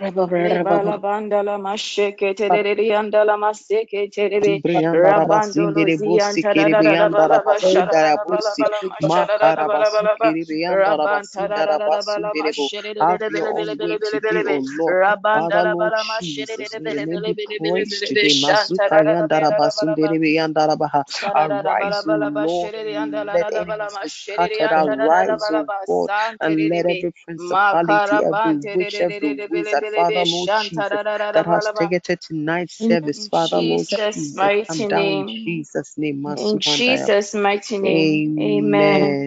Rebala bandala masheke tereri Father, Lord Jesus, that has targeted tonight's service, Father, Lord Jesus, come down in Jesus' name. In Jesus' mighty name. Amen.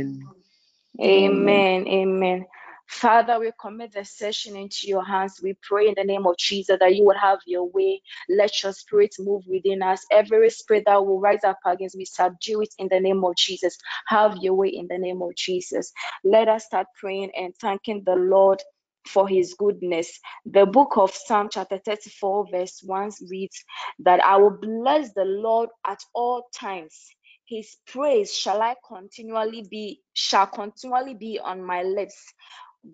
Amen. Amen. Father, we commit the session into your hands. We pray in the name of Jesus that you would have your way. Let your spirit move within us. Every spirit that will rise up against, we subdue it in the name of Jesus. Have your way in the name of Jesus. Let us start praying and thanking the Lord for his goodness. The book of Psalm chapter 34 verse 1 reads that I will bless the Lord at all times. His praise shall I continually be shall continually be on my lips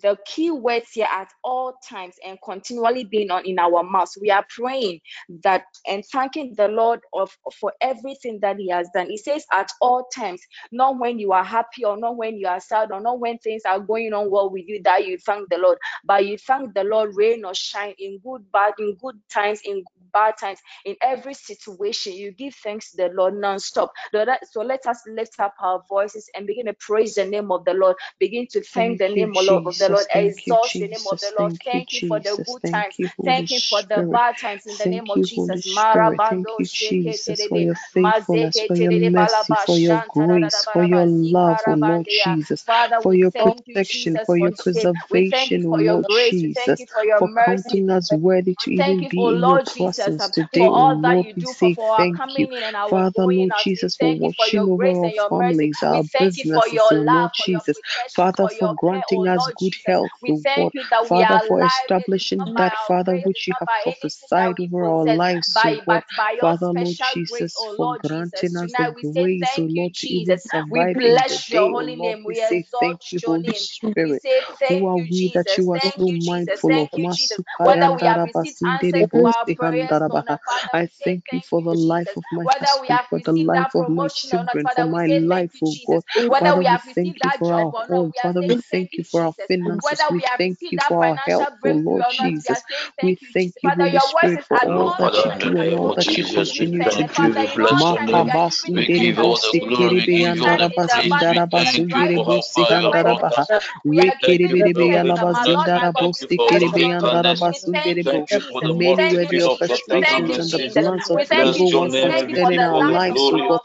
the key words here at all times and continually being on in our mouths. We are praying that and thanking the Lord of for everything that He has done. He says at all times, not when you are happy or not when you are sad or not when things are going on well with you that you thank the Lord, but you thank the Lord rain or shine in good, bad, in good times, in bad times, in every situation. You give thanks to the Lord non-stop. So let us lift up our voices and begin to praise the name of the Lord. Begin to thank the name of the Lord the Lord. Exalt the name of the Lord. Thank you for the good times. Thank you for the bad times in the name of Jesus. Thank you, for your faithfulness, for your mercy, for your grace, for your love, O Lord Jesus, for your protection, for your preservation, O Lord Jesus, for counting us worthy to even be in your presence today, O Lord. We say thank you, Father, Lord Jesus, for watching over our families, our businesses, O Lord Jesus, Father, for granting us good good health, O God. Father, for establishing that, Father, which you have prophesied over our lives, O God. Father, Lord Jesus, for granting us the grace, O Lord, to even survive in the day, O Lord. We say thank you, Holy Spirit. Who are we that you are so mindful of? I thank you for the life of my husband, for the life of my children, for my life, O God. Father, we thank you for our home. Father, we thank you for our finances. We thank you for our help, oh Lord Jesus. We thank you, Holy Spirit, for all that you do and all that you continue to do. We give all the glory, we give all the Many of your frustrations and the plans of evil ones in our lives, O God.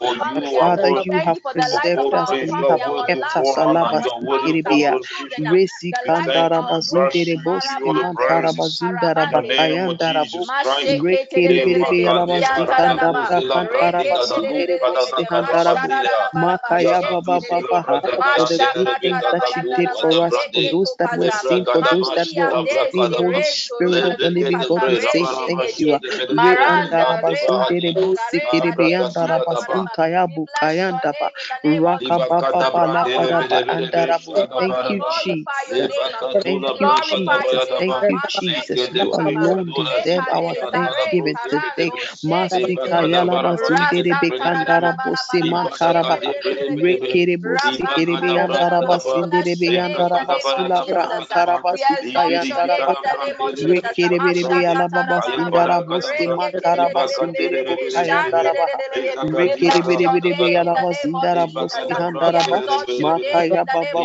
Father, you have preserved us and you have kept us alive baba thank you thank you Jesus Thank you, Jesus. Thank you, Jesus. You alone deserve our thanksgiving today. Kayala bekandara. Rekere antara kayandara baka. Rekere makara baka. Rekere baka. Makaya baba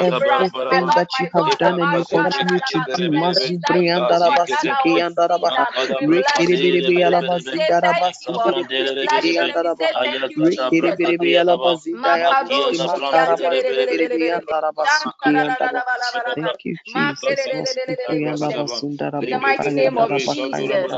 everything that you have done and you continue to do. Masindri and Darabaha, Alabasi Darabasi, the mighty name of Jesus.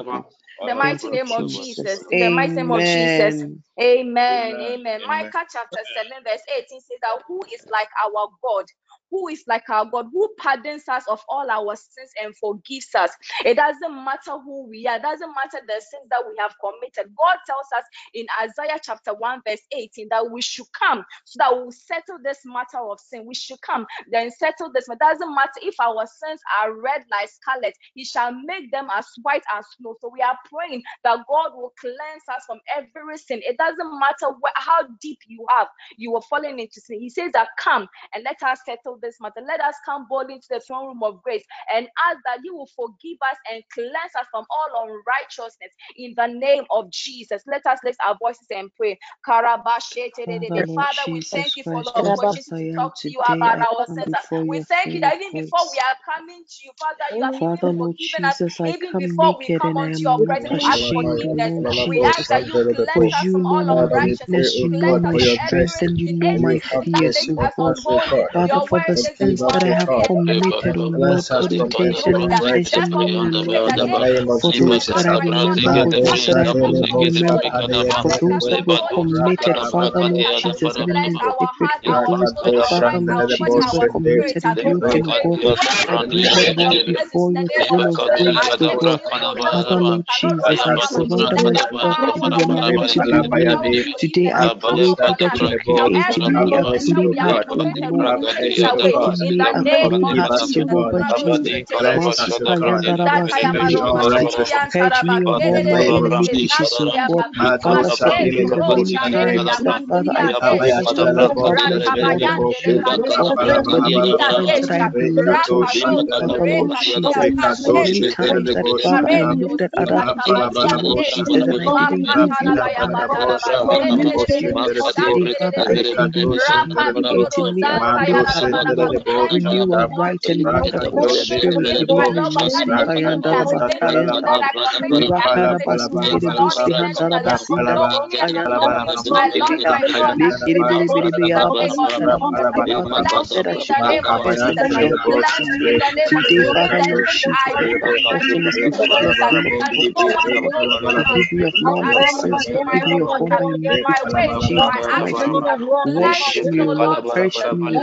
The mighty name of Jesus. In the mighty name of Jesus. Amen. Amen. Micah chapter 7, verse 18 says that who is like our God? Who is like our God, who pardons us of all our sins and forgives us. It doesn't matter who we are, it doesn't matter the sins that we have committed. God tells us in Isaiah chapter 1, verse 18, that we should come so that we'll settle this matter of sin. We should come, then settle this. It doesn't matter if our sins are red like scarlet, He shall make them as white as snow. So we are praying that God will cleanse us from every sin. It doesn't matter how deep you have, you are falling into sin. He says that come and let us settle this matter. Let us come boldly into the throne room of grace and ask that you will forgive us and cleanse us from all unrighteousness in the name of Jesus. Let us lift our voices and pray. Father, we thank you for the opportunity to talk to you about ourselves. We thank you that even before we are coming to you, Father, you have Father, even Lord forgiven us Jesus, even before we come onto your presence to forgiveness. We ask that you cleanse us from all my Father, we pray, unrighteousness. you know my for Cleanse us from every strength, and you know my We sin have that fears, makes mercy O God. us, O unholy. God. Father, for the sins that I have committed on you from intention and intention and in In For those that I remember, for those that I don't for those that were committed, Father, Lord. Jesus, our secret, for those that, Father, Lord Jesus, were committed We guilty, O pray, God. destroy I it. bring them Take all your Rakadoshandelebo presence before in your name of grace, O God. Father, Lord Jesus, I surrender myself to you and want to new. Today I pray, Father, to create in me a that clean heart. O Lord. We take it Rakadea away Create God. in in the name of Forgive heart, us, O Jesus. God. Jehovah Jesus. Cleanse us, O God. Purge all righteousness. Purge me of all In the my name of iniquities, Jesus. O God. Mado Father, forgive me the Sadelebo many times Shandelebo. that, Father, I fought Rekabaya with you Rekato you, Father, Shandelebo. Lord Jesus. The Rekato many times that, Shedelebo Father, I Shata. looked at other people, Rapalabalabo Lord Jesus, and in said I should confess. Today, Father, Lord Jesus. Forgive me of all my sins, forgive me of all my iniquities Jesus' mighty name. Wash me, Lord, purge me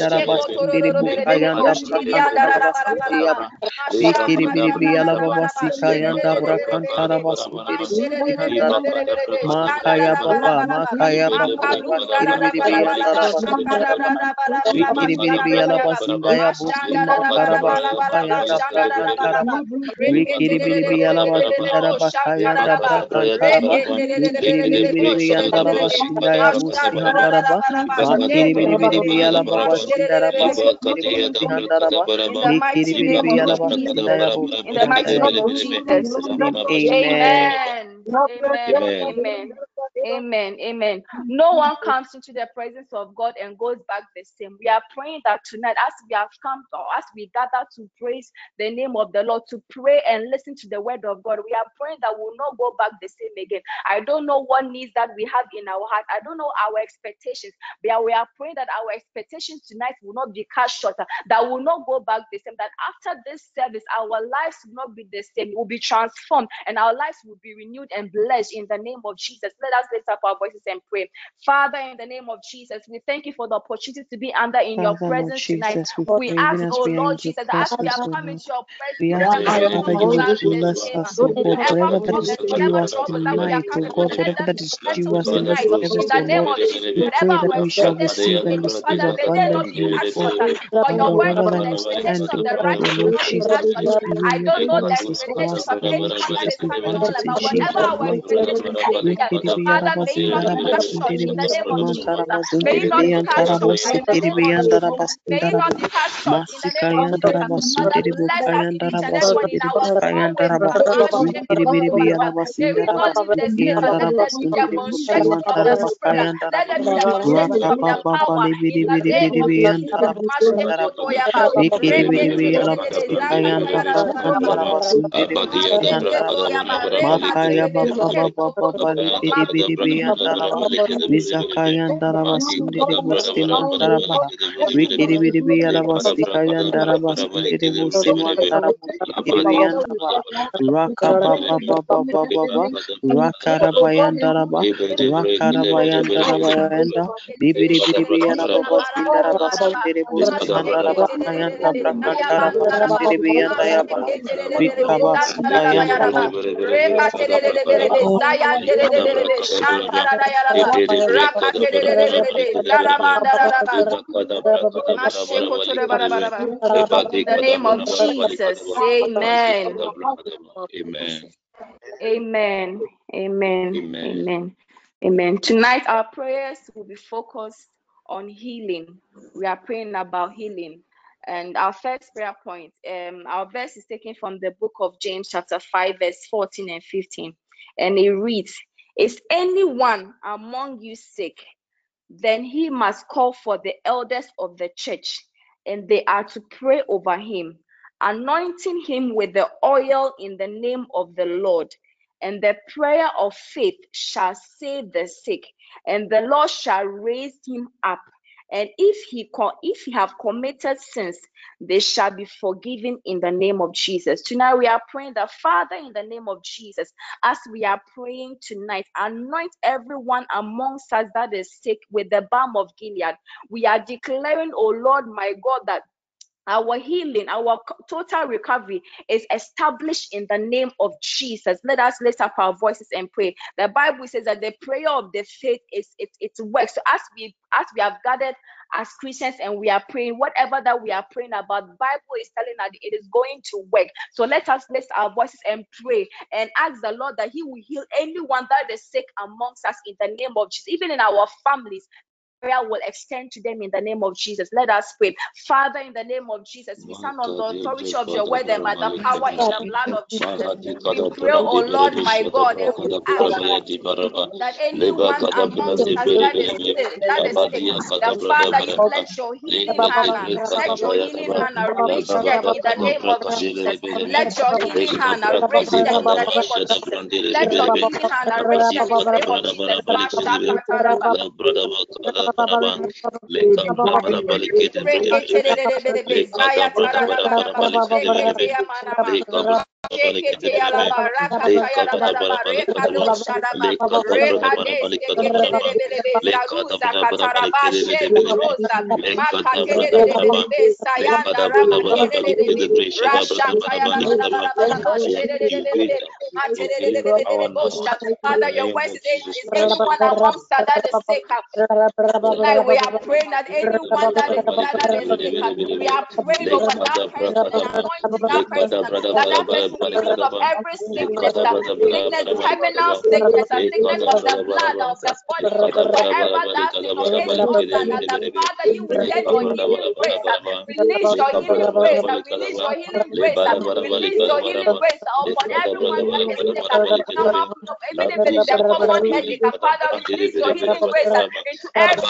away every Rekereberialabasukayandabrakantarabasinderebosimantarabakayanda. Rekereberialababasikayandarabasindedebosihandaraba. Masibriyandarabasikayandarabasindedebosimantaraba. Rakabasikayandarabasindedebosimandarabasikayandaraba. Rakiribiribiriyalabasindarabasindiribukayandabrakantarabasindiriyaba. Rikiribiribiriyalabasikayandabrakantarabasindiribusihandaraba. Makaya baba, makaya baba, rakiribiribiriyandarabasindarabu. Rikiribiribiriyalabasindaya busimantarabasukayanda brakantaraba. Rikiribiribiriyalabasindarabaskayanda brakantaraba. Rikiribiribiriyandalabasindaya busihandaraba. Makiribiribiriyalababasindarabasindiribosihandaraba. in the mighty name of Jesus. Rikiribiribiriyalabasindaya In amen. Amen. Amen. Amen. Amen. Amen. No one comes into the presence of God and goes back the same. We are praying that tonight, as we have come, or as we gather to praise the name of the Lord, to pray and listen to the word of God, we are praying that we will not go back the same again. I don't know what needs that we have in our heart. I don't know our expectations. But we are praying that our expectations tonight will not be cut short, that will not go back the same. That after this service, our lives will not be the same, will be transformed, and our lives will be renewed and blessed in the name of Jesus. Let us lift up our voices and pray. Father, in the name of Jesus, we thank you for the opportunity to be under in your Father, Lord presence tonight. We We ask, oh Lord Jesus, as we have come into your presence we ask may that, we Father, you go will back the bless same. us, God, Whatever that is due whatever us that we are tonight, O oh God, for, let whatever them that be is due us in this service, the name Lord, of Jesus. we Whatever pray that we shall receive and receive Father, may they not be abundantly. God. For your Father, word wherever says that oh I expectation stand, of O the God, O Lord Jesus, cut may short. be I don't know the for us, of O Lord anyone that Jesus. is We coming grant on, it in Jesus' our mighty name. expectations may be, Father, Father, may you not cut short in the name of Jesus. May you not cut short in the name of Jesus. May you not cut short in the name of Jesus. Father, bless us each Rakarabayandaraba Yanda Bibiri Biri Biyalaba Sindaraba Sundiri Busimandaraba Kayanda Brakataraba Sundiri Biyandayaba Rikaba Sukayandaba in the name of Jesus, amen. Amen. Amen. Amen. Amen. Amen. Tonight, our prayers will be focused on healing. We are praying about healing. And our first prayer point, um, our verse is taken from the book of James, chapter 5, verse 14 and 15. And it reads, Is anyone among you sick? Then he must call for the elders of the church, and they are to pray over him, anointing him with the oil in the name of the Lord. And the prayer of faith shall save the sick, and the Lord shall raise him up and if he if he have committed sins they shall be forgiven in the name of jesus. Tonight we are praying that father in the name of jesus. As we are praying tonight anoint everyone amongst us that is sick with the balm of gilead. We are declaring oh lord my god that our healing, our total recovery is established in the name of Jesus. Let us lift up our voices and pray. The Bible says that the prayer of the faith is it, it works. So as we as we have gathered as Christians and we are praying, whatever that we are praying about, Bible is telling us it is going to work. So let us lift our voices and pray and ask the Lord that He will heal anyone that is sick amongst us in the name of Jesus, even in our families will extend to them in the name of Jesus. Let us pray. Father, in the name of Jesus, we stand on the authority of your word and by the power in the blood of Jesus. We pray, oh Lord, my God, and we ask that anyone amongst us that is sick, that is sick, the Father, let your healing hand, let your healing hand reach them in the name of Jesus. Let your healing hand reach them in the name of Jesus. Let your healing hand reach them in the name of Jesus. Baraban, Leka Father, your word is anyone amongst that is sick. Like we are praying that anyone that is that is sick, we are praying over that person and anointing that person that that person of every sickness, uh, sickness, terminal sickness, a sickness of the blood, of the body, whatever that sickness is, God, that Father, you will your healing grace, uh, release your healing grace, uh, release your healing grace, uh, release your healing grace uh, upon everyone that is sick, uh, even if it is a common headache, uh, Father, release your healing grace uh, into every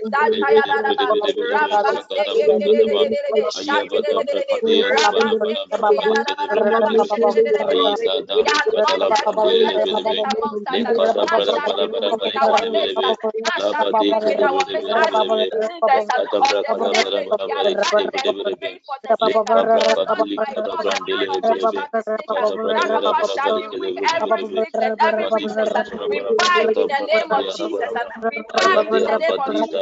Everything that we bind in the name of Jesus and we bind in the name of Jesus.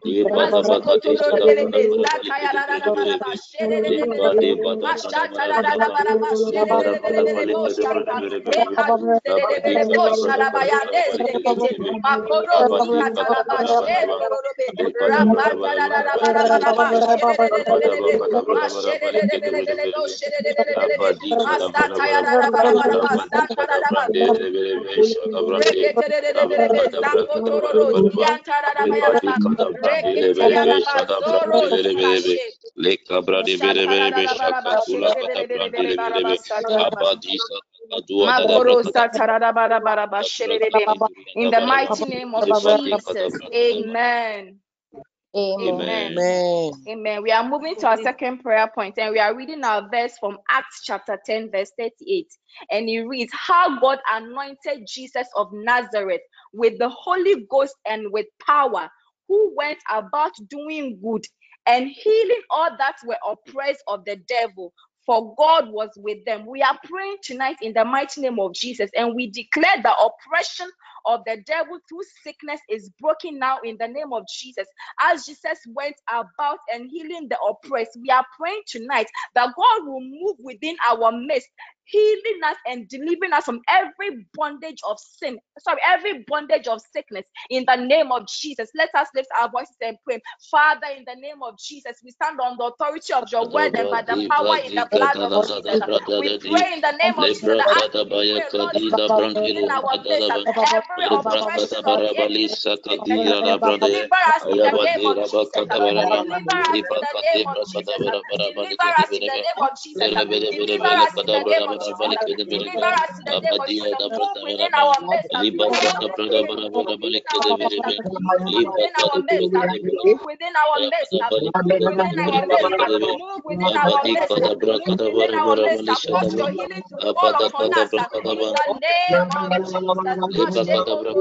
be abadisa in the mighty name of Jesus. Amen. Amen. Amen. Amen. We are moving to our second prayer point and we are reading our verse from Acts chapter 10, verse 38. And it reads, How God anointed Jesus of Nazareth with the Holy Ghost and with power, who went about doing good and healing all that were oppressed of the devil, for God was with them. We are praying tonight in the mighty name of Jesus, and we declare the oppression of the devil through sickness is broken now in the name of Jesus. As Jesus went about and healing the oppressed, we are praying tonight that God will move within our midst healing us and delivering us from every bondage of sin, sorry, every bondage of sickness in the name of Jesus. Let us lift our voices and pray. Father, in the name of Jesus, we stand on the authority of your word and by the power in the blood of Jesus. We pray in the name of Jesus that as we pray, Lord, move our midst every within our midst. Every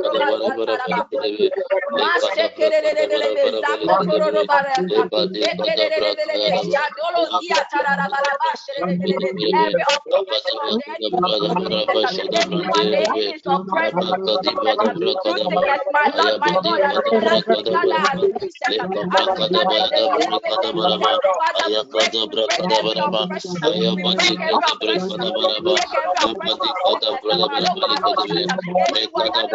oppression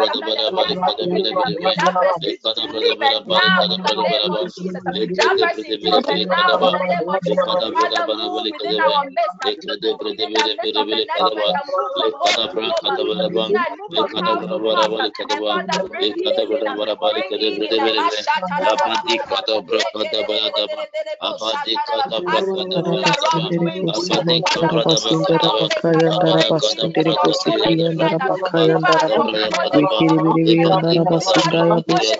of sickness by the blood of Jesus. Anyone that is basindiri biyandara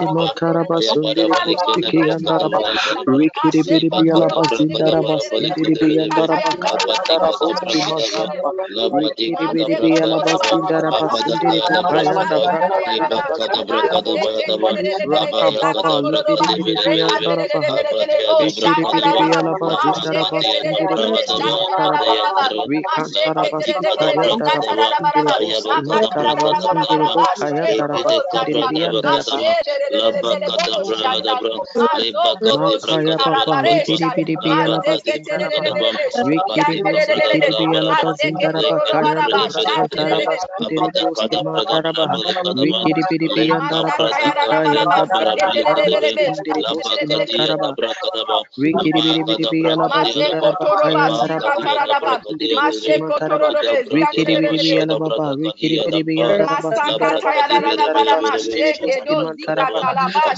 baha.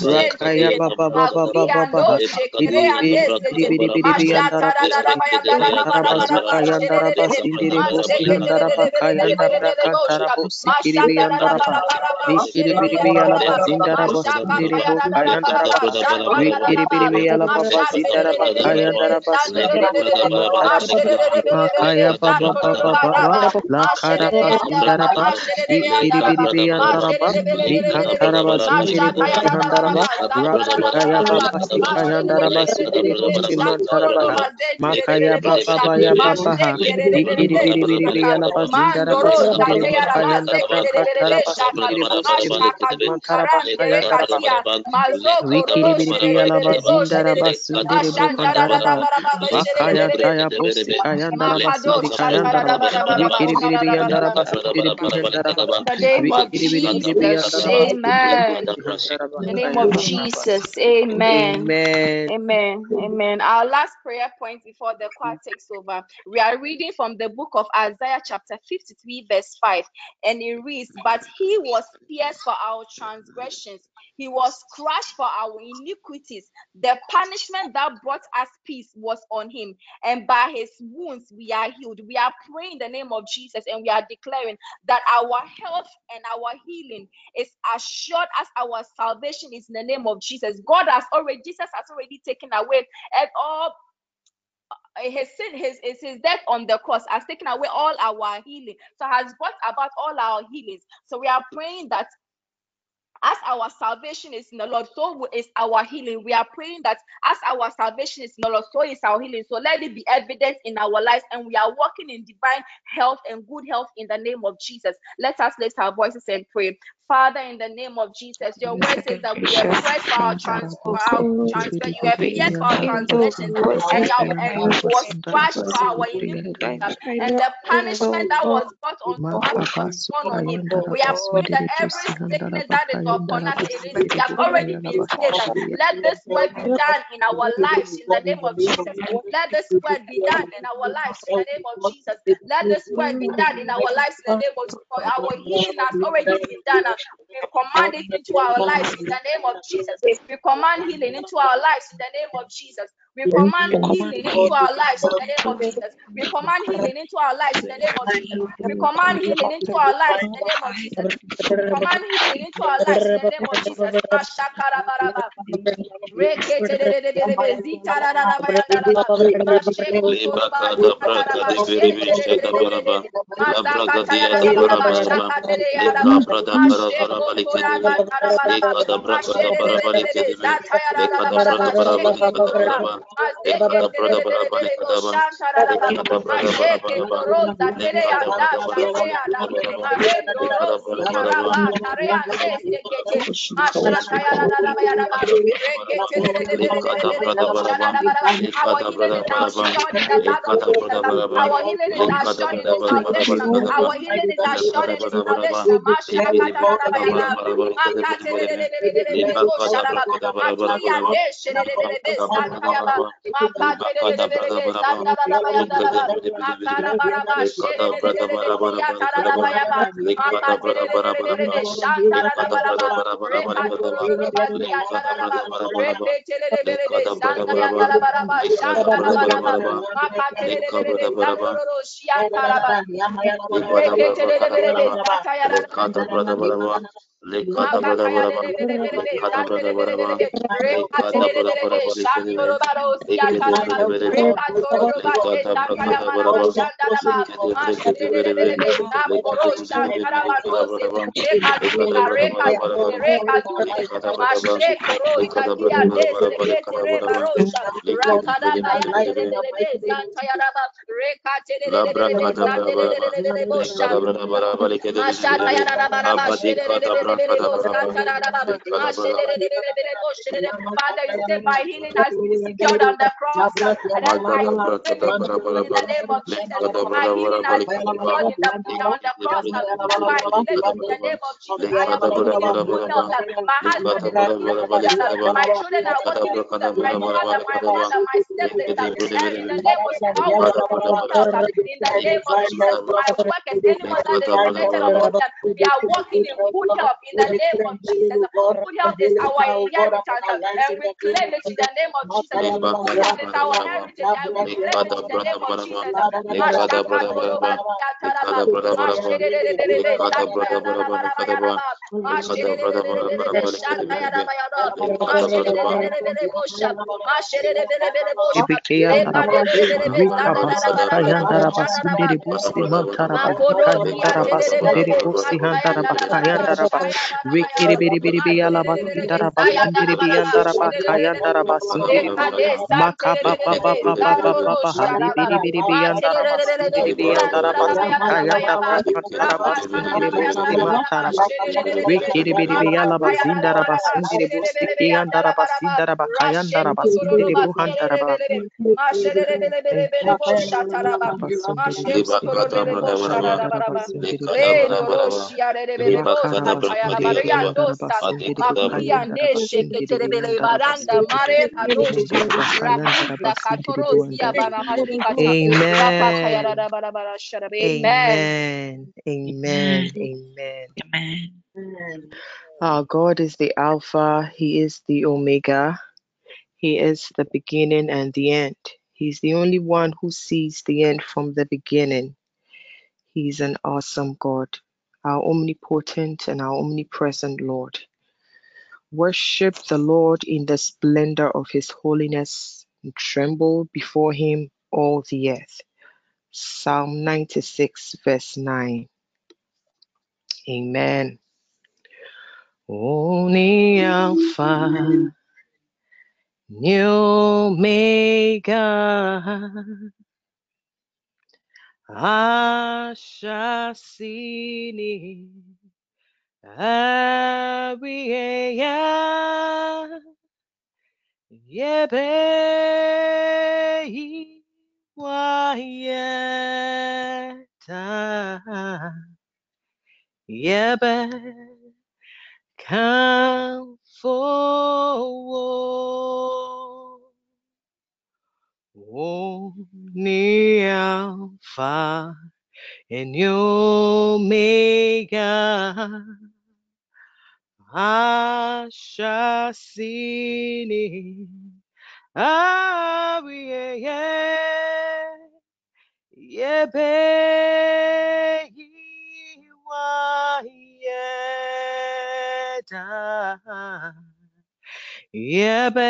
Rakaya baba baba Makaya baba baya baba ha vikiri biribi yala bazindara basindiri bukayanda brakatara basindiri busindiri mantara bakayanda wikiri biribi yala bazindara basindiri bukandara ba bakayanda ya busi kayandara basindiri kayandara wikiri biribi yandara basindiri bukandara ba wikiri biribi yandara Amen. The name of Jesus. Amen. Amen. Amen. Amen. Our last prayer point before the choir takes over. We are reading from the book of Isaiah, chapter 53, verse 5. And it reads, But he was pierced for our transgressions, he was crushed for our iniquities. The punishment that brought us peace was on him, and by his wounds we are healed. We are praying the name of Jesus, and we are declaring that our health and our healing is assured as our salvation is in the name of Jesus. God has already, Jesus has already taken away and all uh, his sin, his, his, his death on the cross has taken away all our healing. So has brought about all our healings. So we are praying that as our salvation is in the Lord, so is our healing. We are praying that as our salvation is in the Lord, so is our healing. So let it be evident in our lives, and we are walking in divine health and good health in the name of Jesus. Let us lift our voices and pray. Father, in the name of Jesus, your word says that we are pressed for our, trans- transfer, you have pierced for our transgressions, and, your, and was crushed for our iniquities, and the punishment that was brought on us on him. We have praying that every sickness that is upon us, it has already been stated. Let this word be done in our lives in the name of Jesus. Let this word be done in our lives in the name of Jesus. Let this word be done in our lives in the name of Jesus. Our healing has already been done. We command it into our lives in the name of Jesus. We command healing into our lives in the name of Jesus. We command healing into our lives in the name of Jesus. We command healing into our lives in the name of Jesus. We command healing into our lives in the name of Jesus. We command healing into our lives in the name of Jesus. Our Brother, brother, brother, healing is assured in the blood of Jesus. Our healing is assured in His salvation. Our healing is assured in His salvation. Father, you say my healing has been secured on the cross. And that's why you in the name of Jesus. My healing has been secured on the cross. And my healing in the name of Jesus. I am walking in good health. My husband is walking in good health. My children are walking in good. My mother, my father, my siblings. And in the name of Jesus, I will walk in good health. In the name of Jesus, my workers, anyone that is connected upon that, we are walking in good health in the name of Jesus. Good health is our inheritance and we claim it in the name of Jesus. Good health is our heritage and we claim it in the name of Jesus. Thank you. bi bi ba ba ba ba ba ba ba bi bi bi bi Amen. Amen. Amen. Amen. Our God is the Alpha, He is the Omega, He is the beginning and the end. He's the only one who sees the end from the beginning. He's an awesome God, our omnipotent and our omnipresent Lord. Worship the Lord in the splendor of His holiness and tremble before Him, all the earth. Psalm 96, verse 9. Amen. Only Alpha, the Omega, Ashasini, Abiya, Yebe, Wayeta, Yebe, come forward. Only Alpha and Omega. Ashasini. Abiye. Yebe. Wayeda. Yebe.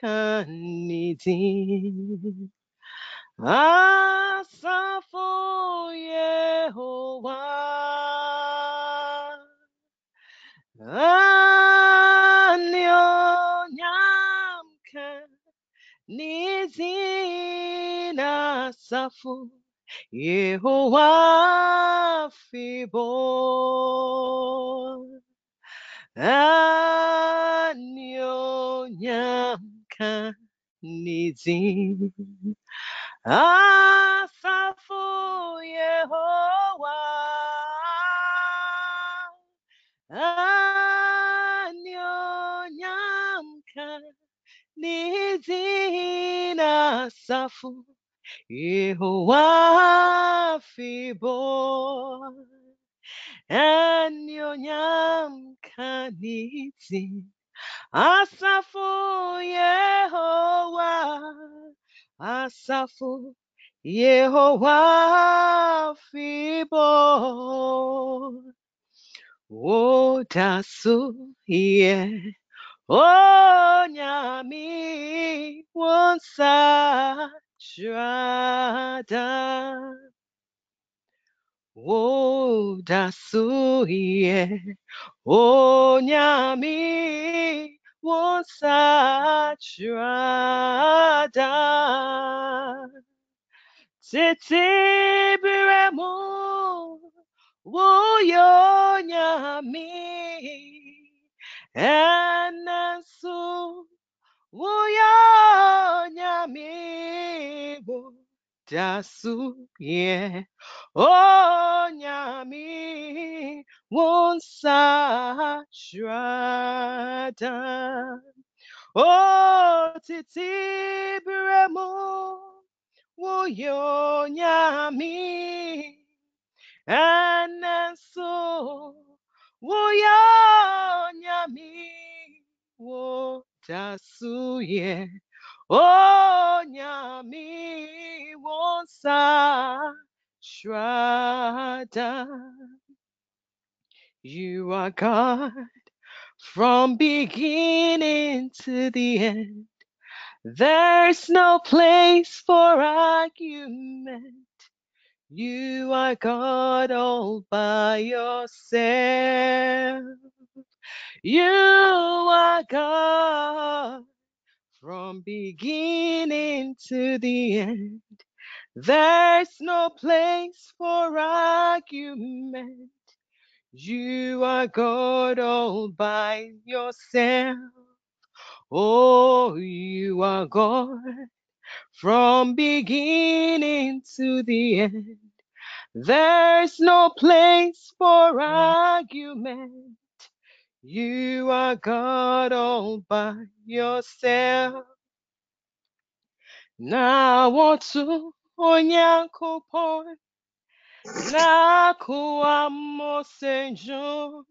kanidin. Asafo Yehovah. Anyonyam ka nizina safu Yehovah Fibo Anyonyam Asafu Yehovah. Anyonyamka Nizina Safu Yehovah Fibo Anyonyamka Asafu Yehovah. Asafu Yehovah Fibo Odasu Ye. Onyami Wonsa Shada Odasu Ye Onyami Wonsatrada Titibiremu Woyo Nyami enesu wuyo nyami wo dasu ye o nyami wonsa shrada o titi bremo wuyo nyami. Enesu wuyo nyami onyami wonsa shrada you are God from beginning to the end. There's no place for argument. You are God all by yourself. You are God from beginning to the end. There's no place for argument. You are God all by yourself. Oh, you are God from beginning to the end. There's no place for argument. You are God all by yourself. Now, wotu onyankopon na kuwa mosenjo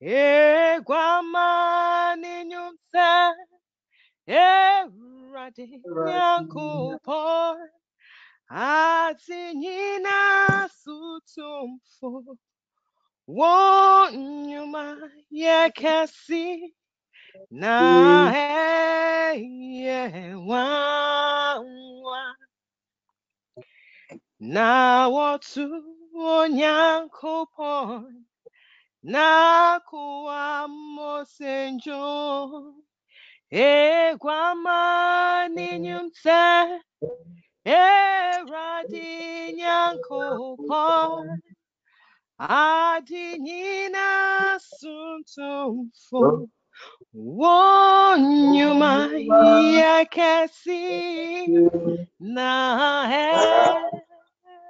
egwama ninyumsa erade nyankopon ati nyina sutumfo wonyuma yekesi na na wotu onyankopon na kuwa mosenjo egwama ninyumse eradi nyankopon adi nyina suntumfo wonyuma yakesi na wa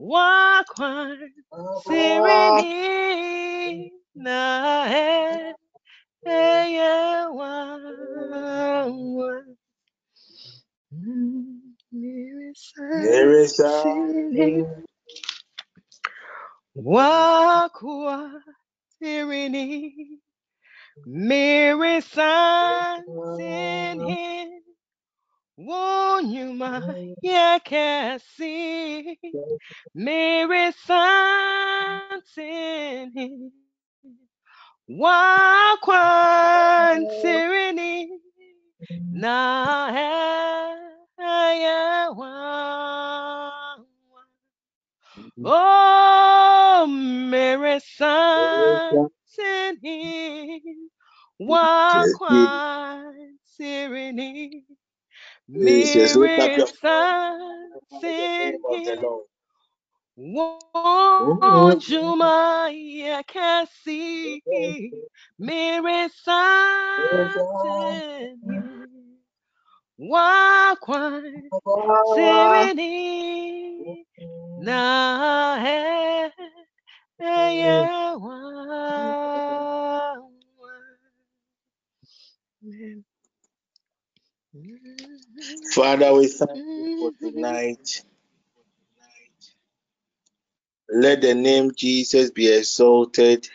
wakwan sirini na he Eye wa wa Mirisani Wonyuma Yakasi Mirisan Sinhi Wakwan Sirini na haya wa Oh, mere mm-hmm. Sani wakwan sirini mere sani Wonjuma yakasi mere sani wakwan sirini na he ye wa Father, we thank you for tonight. Let the name Jesus be exalted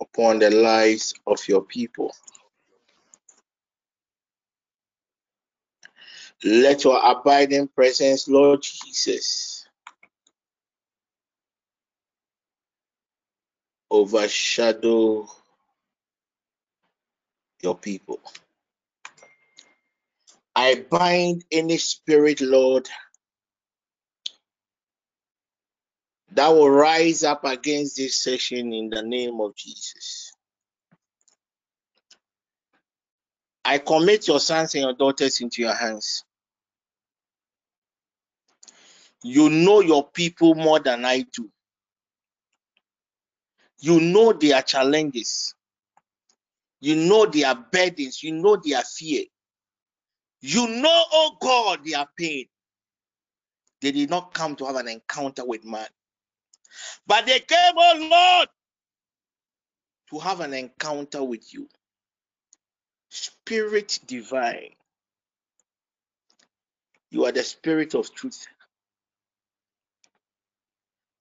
upon the lives of your people. Let your abiding presence, Lord Jesus, overshadow your people. I bind any spirit, Lord, that will rise up against this session in the name of Jesus. I commit your sons and your daughters into your hands. You know your people more than I do. You know their challenges. You know their burdens. You know their fear. You know, oh God, their pain. They did not come to have an encounter with man, but they came, oh Lord, to have an encounter with you. Spirit divine. You are the spirit of truth.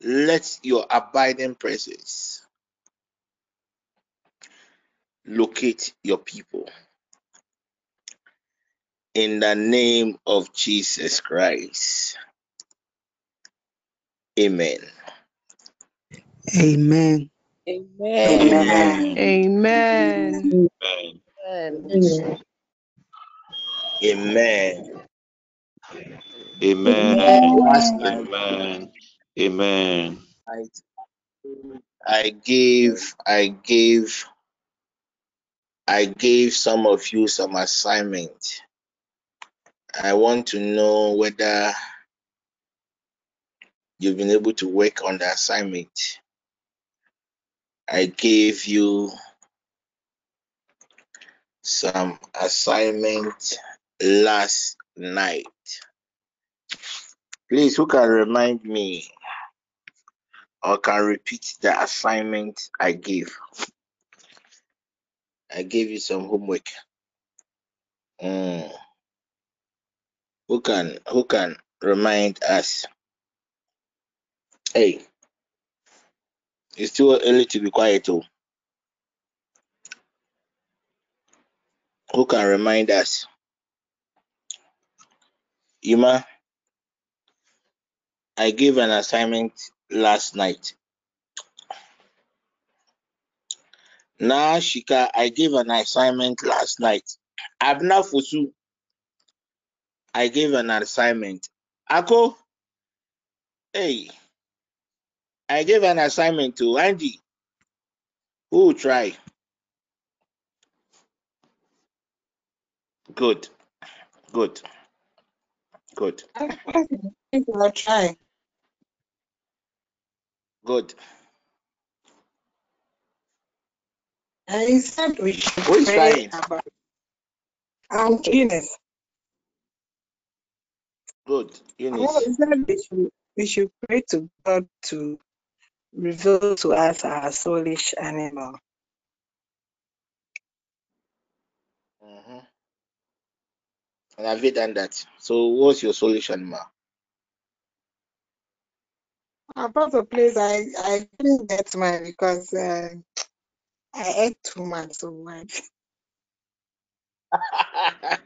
Let your abiding presence locate your people. In the name of Jesus Christ. Amen. Amen. Amen. Amen. Amen. Amen. Amen. Last night, Amen. Amen. I, I gave, I gave, I gave some of you some assignment. I want to know whether you've been able to work on the assignment. I gave you some assignment last night. Please, who can remind me or can repeat the assignment I gave? I gave you some homework. Mm. Who can who can remind us? Hey, it's too early to be quiet. Oh. Who can remind us? Ima, I gave an assignment last night. Now, Shika, I gave an assignment last night. Abna Fusu, I gave an assignment. Ako, hey, I gave an assignment to Andy. Who will try? Good, good, good, I'll try. good. I said we should Who is pray trying? about um Eunice. Good, I Eunice. said we should, we should pray to God to reveal to us our soulish animal. Mm-hmm. And have you done that? So, what's your solution, ma? the place, I, I didn't get mine because uh, I ate too much oh so much.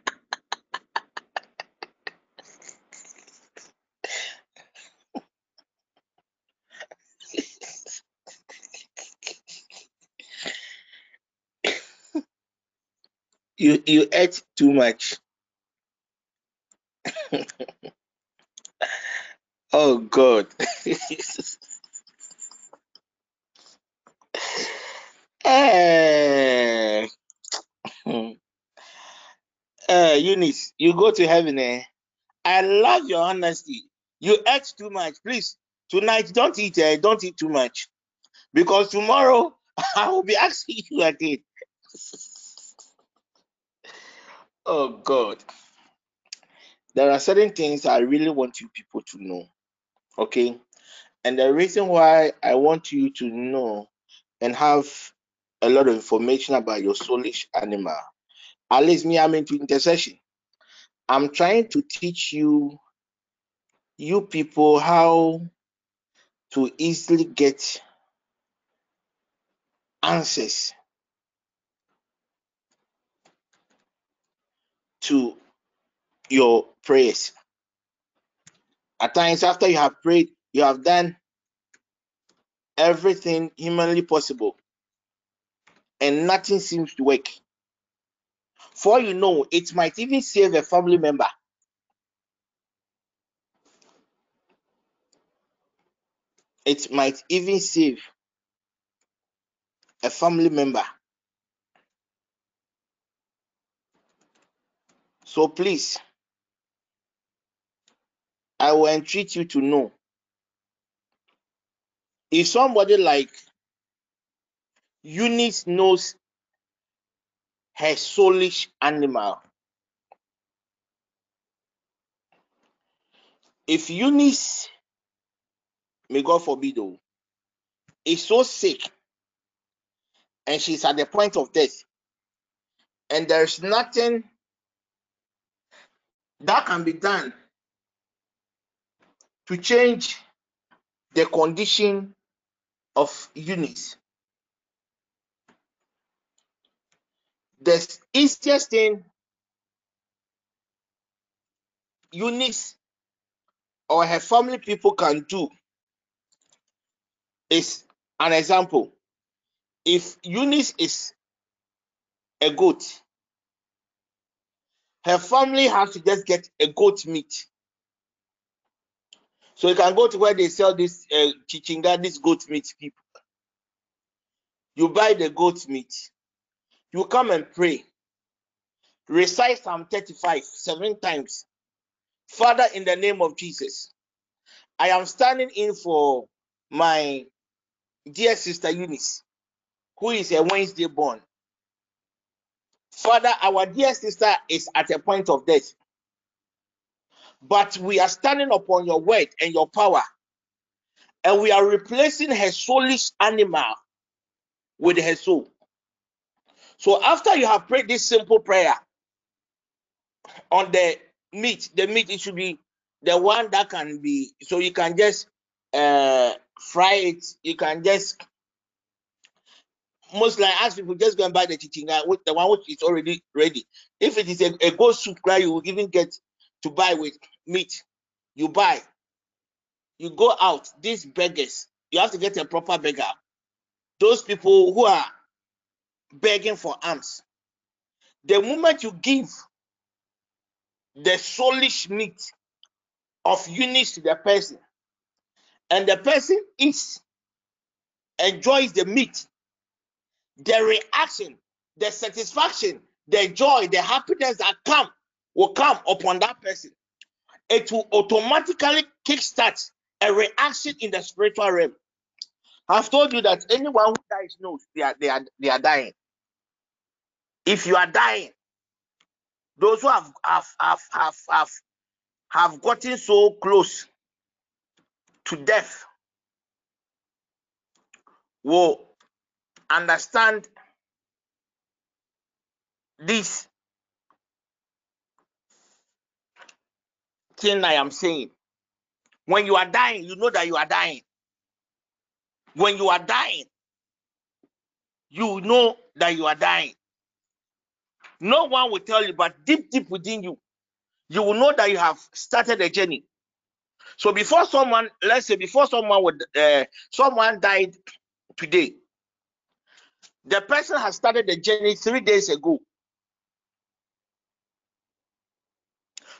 you you ate too much. oh God. Eh, uh, Eunice, you go to heaven. Eh? I love your honesty. You ate too much. Please, tonight don't eat. Eh? Don't eat too much, because tomorrow I will be asking you again. oh God. There are certain things I really want you people to know. Okay. And the reason why I want you to know and have a lot of information about your soulish animal, at least me, I'm into intercession. I'm trying to teach you, you people, how to easily get answers to your prayers. At times, after you have prayed, you have done everything humanly possible, and nothing seems to work. For you know, it might even save a family member. It might even save a family member. So please, I will entreat you to know if somebody like Eunice knows her soulish animal, if Eunice, may God forbid, though, is so sick and she's at the point of death, and there's nothing that can be done to change the condition of Eunice. The easiest thing Eunice or her family people can do is an example. If Eunice is a goat, her family has to just get a goat meat. So you can go to where they sell this uh, chichinga, this goat meat people. You buy the goat meat. You come and pray. Recite Psalm 35 seven times. Father, in the name of Jesus, I am standing in for my dear sister Eunice, who is a Wednesday born. Father, our dear sister is at a point of death. But we are standing upon your word and your power, and we are replacing her soulish animal with her soul. So after you have prayed this simple prayer on the meat, the meat it should be the one that can be so you can just uh fry it, you can just most like ask people just go and buy the chichinga with the one which is already ready. If it is a, a goat soup cry, you will even get to buy with meat. You buy, you go out, these beggars, you have to get a proper beggar. Those people who are begging for alms. The moment you give the soulish meat of Eunice to the person, and the person eats, enjoys the meat, the reaction, the satisfaction, the joy, the happiness that come will come upon that person. It will automatically kickstart a reaction in the spiritual realm. I've told you that anyone who dies knows they are they are they are dying. If you are dying, those who have have have have have, have gotten so close to death will understand this thing I am saying. When you are dying, you know that you are dying. When you are dying, you know that you are dying. No one will tell you, but deep, deep within you, you will know that you have started a journey. So before someone, let's say, before someone would, uh, someone died today, the person has started the journey three days ago.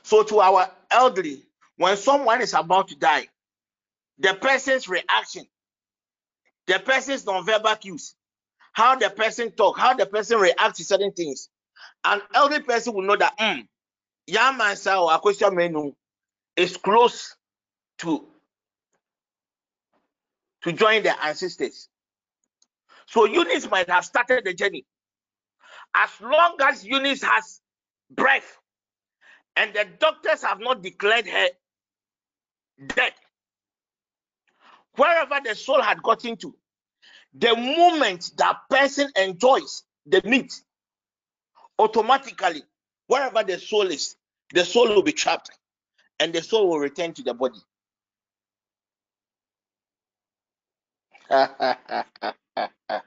So to our elderly, when someone is about to die, the person's reaction, the person's non-verbal cues, how the person talk, how the person reacts to certain things, an elderly person will know that, mm, man or question menu is close to to join their ancestors. So Eunice might have started the journey. As long as Eunice has breath and the doctors have not declared her dead, wherever the soul had gotten to, the moment that person enjoys the meat, automatically, wherever the soul is, the soul will be trapped and the soul will return to the body.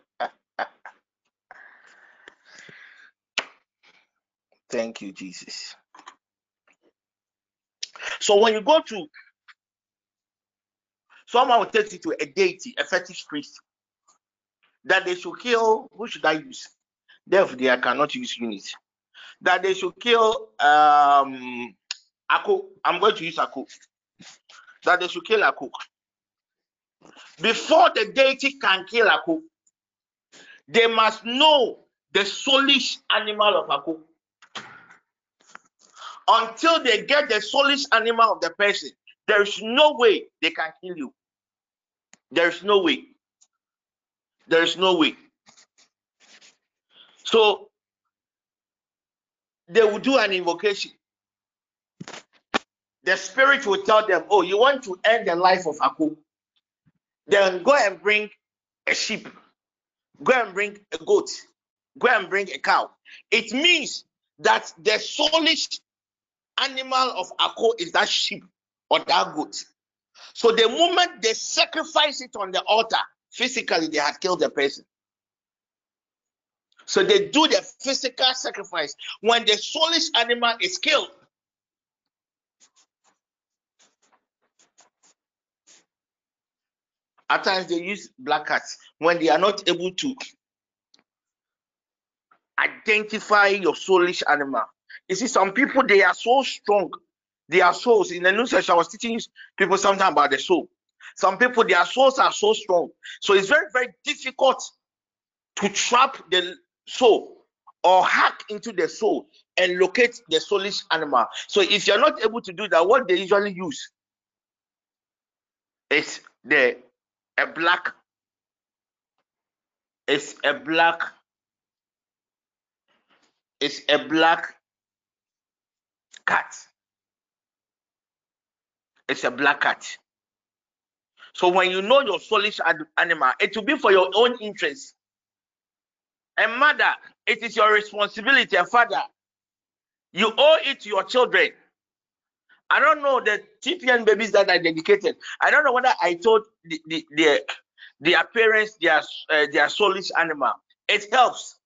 Thank you, Jesus. So when you go to someone will take you to a deity, a fetish priest, that they should kill. Who should I use? Therefore, they cannot use unit. that they should kill um Aku. I'm going to use Aku. That they should kill Aku. Before the deity can kill Aku, they must know the soulish animal of Aku. Until they get the soulish animal of the person, there is no way they can kill you. There is no way. There is no way. So they will do an invocation. The spirit will tell them, Oh, you want to end the life of Aku? Then go and bring a sheep, go and bring a goat, go and bring a cow. It means that the soulish animal of Ako is that sheep or that goat. So the moment they sacrifice it on the altar, physically they had killed the person. So they do the physical sacrifice. When the soulish animal is killed, at times they use black cats when they are not able to identify your soulish animal. You see, some people they are so strong, their souls. In the new session, I was teaching people sometimes about the soul. Some people, their souls are so strong. So it's very, very difficult to trap the soul or hack into the soul and locate the soulish animal. So if you're not able to do that, what they usually use is the a black it's a black it's a black cat. It's a black cat. So when you know your soulish animal it will be for your own interest a mother it is your responsibility a father you owe it to your children I don't know the TPN babies that are dedicated. I don't know whether I told the, the, their their parents their uh, their soulish animal. It helps.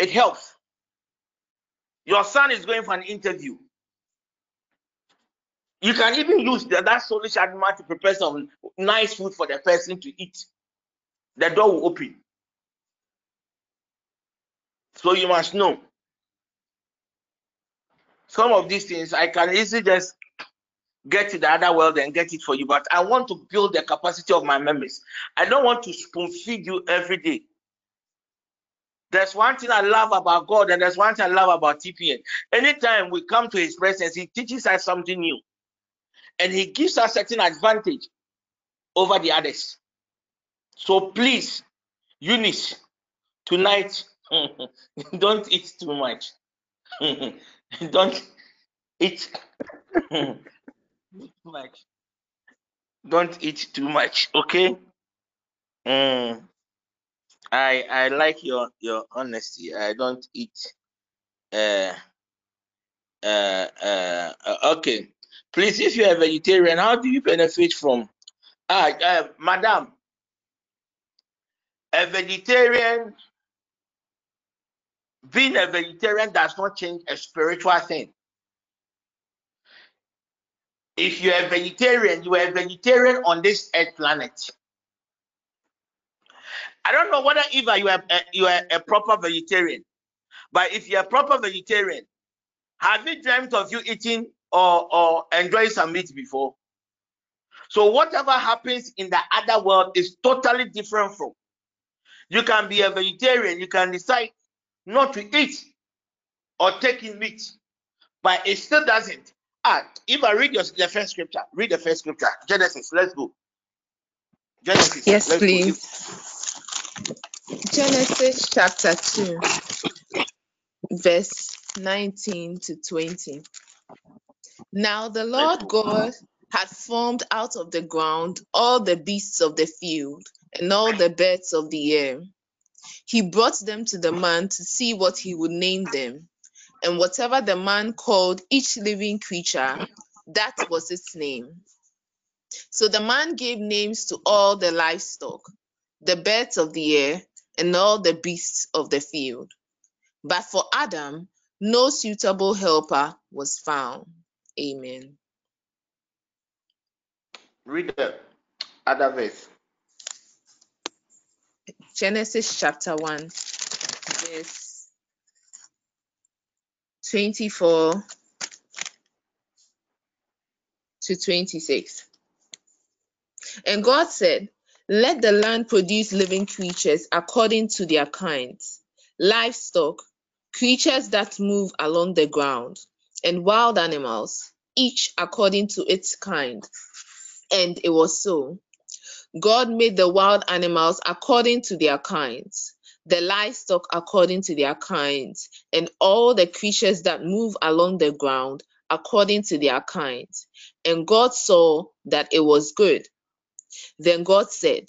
It helps. Your son is going for an interview. You can even use the, that soulish animal to prepare some nice food for the person to eat. The door will open. So you must know some of these things I can easily just get to the other world and get it for you, but I want to build the capacity of my members. I don't want to spoon feed you every day. There's one thing I love about God, and there's one thing I love about TPN. Anytime we come to His presence, He teaches us something new, and He gives us certain advantage over the others. So please, Eunice, tonight, don't eat too much. Don't eat too much. Don't eat too much, okay? Mm. I I like your your honesty. I don't eat. Uh, uh, uh, okay. Please, if you're a vegetarian, how do you benefit from? Ah, uh, madam, a vegetarian being a vegetarian does not change a spiritual thing. If you're a vegetarian, you are a vegetarian on this earth planet. I don't know whether either you are a, you are a proper vegetarian, but if you're a proper vegetarian, have you dreamt of you eating or or enjoying some meat before? So whatever happens in the other world is totally different from. You can be a vegetarian. You can decide not to eat or take in meat, but it still doesn't. Ah, if I read your, the first scripture, read the first scripture, Genesis. Let's go. Genesis. Yes, please. Go. Genesis chapter 2, verse 19 to 20. Now the Lord God had formed out of the ground all the beasts of the field and all the birds of the air he brought them to the man to see what he would name them. And whatever the man called each living creature, that was its name. So the man gave names to all the livestock, the birds of the air, and all the beasts of the field. But for Adam, no suitable helper was found. Amen. Read the other verse. Genesis chapter 1, verse 24 to 26. And God said, Let the land produce living creatures according to their kinds, livestock, creatures that move along the ground, and wild animals, each according to its kind. And it was so. God made the wild animals according to their kinds, the livestock according to their kinds, and all the creatures that move along the ground according to their kinds. And God saw that it was good. Then God said,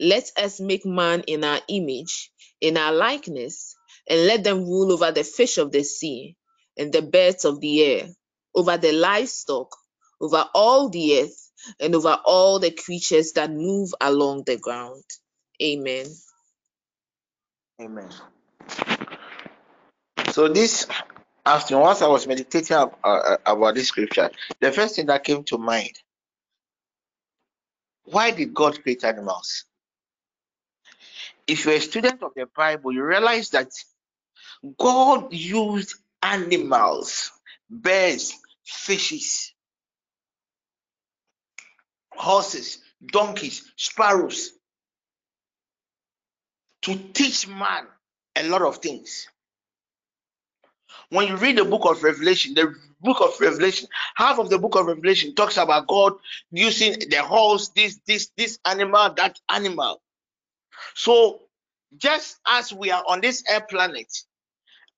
Let us make man in our image, in our likeness, and let them rule over the fish of the sea, and the birds of the air, over the livestock, over all the earth, and over all the creatures that move along the ground. Amen. Amen. So this afternoon, once I was meditating uh, uh, about this scripture, the first thing that came to mind: Why did God create animals? If you're a student of the Bible, you realize that God used animals, birds, fishes, horses, donkeys, sparrows to teach man a lot of things. When you read the book of Revelation, the book of Revelation, half of the book of Revelation talks about God using the horse, this, this, this animal, that animal. So, just as we are on this air planet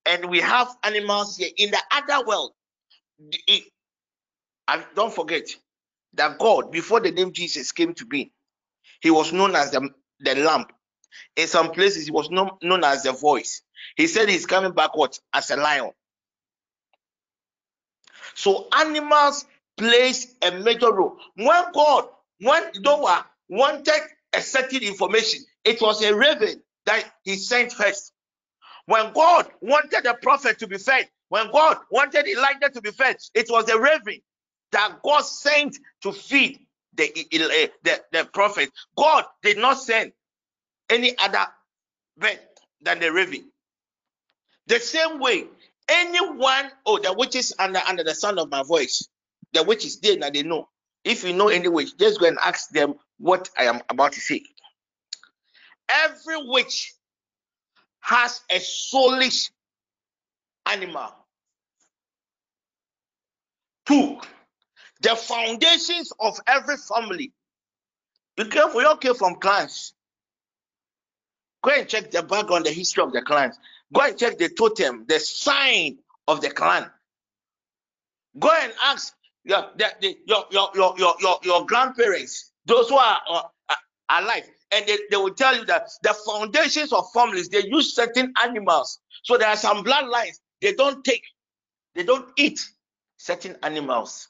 and we have animals here in the other world, it, and don't forget that God, before the name Jesus came to be, he was known as the, the lamp. In some places, he was known, known as the voice. He said he's coming backward as a lion. So animals plays a major role. When God, when Noah wanted a certain information, it was a raven that he sent first. When God wanted a prophet to be fed, when God wanted Elijah to be fed, it was a raven that God sent to feed the, eh, the, the prophet. God did not send any other bird than the raven. The same way, anyone, oh, the witches under under the sound of my voice, the witches they now they know. If you know any witch, just go and ask them what I am about to say. Every witch has a soulish animal. Two, the foundations of every family. Be careful, you all came from clans. Go and check the background, the history of the clans. Go and check the totem, the sign of the clan. Go and ask your, the, the, your, your, your, your, your, your grandparents, those who are uh, alive, and they, they will tell you that the foundations of families, they use certain animals. So there are some bloodlines, they don't take, they don't eat certain animals.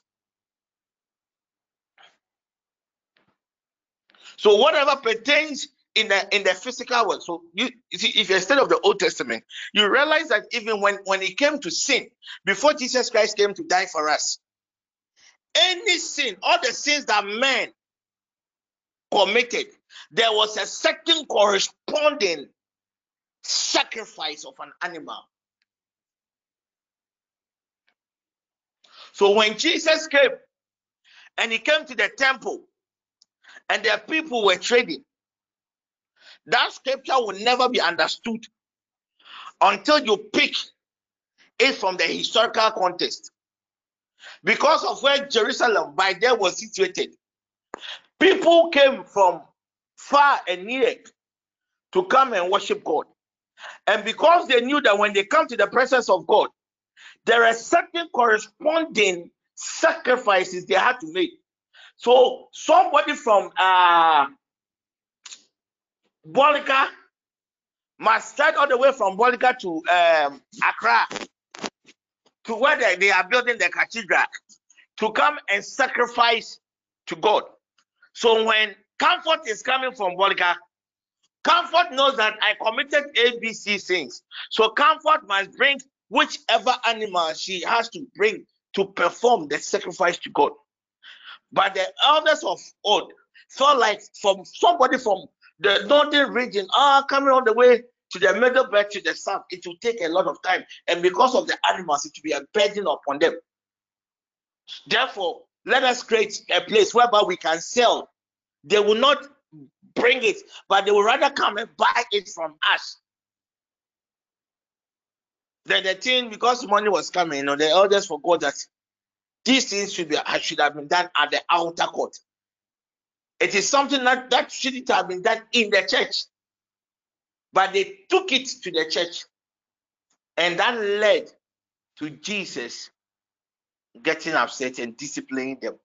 So whatever pertains in the in the physical world. So you, you see, if you're instead of the Old Testament, you realize that even when when it came to sin, before Jesus Christ came to die for us, any sin, all the sins that men committed, there was a certain corresponding sacrifice of an animal. So when Jesus came and he came to the temple and their people were trading, that scripture will never be understood until you pick it from the historical context. Because of where Jerusalem by then was situated, people came from far and near to come and worship God. And because they knew that when they come to the presence of God, there are certain corresponding sacrifices they had to make. So somebody from uh, Bolika must start all the way from Bolika to um, Accra to where they, they are building the cathedral to come and sacrifice to God. So when comfort is coming from Bolika, comfort knows that I committed ABC things. So comfort must bring whichever animal she has to bring to perform the sacrifice to God. But the elders of old felt like from somebody from the northern region, ah, coming all the way to the middle belt to the south, it will take a lot of time. And because of the animals, it will be a burden upon them. Therefore, let us create a place whereby we can sell. They will not bring it, but they will rather come and buy it from us. Then the thing, because money was coming, you know, the elders forgot that these things should be should have been done at the outer court. It is something that, that shouldn't have been done in the church. But they took it to the church. And that led to Jesus getting upset and disciplining them.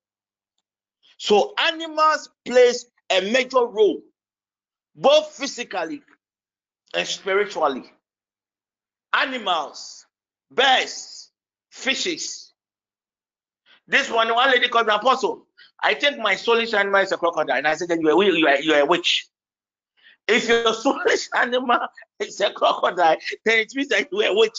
So animals plays a major role, both physically and spiritually. Animals, birds, fishes. This one, one lady called the apostle. I think my soulish animal is a crocodile. And I said, you are, you are, you are a witch. If your soulish animal is a crocodile, then it means that you are a witch.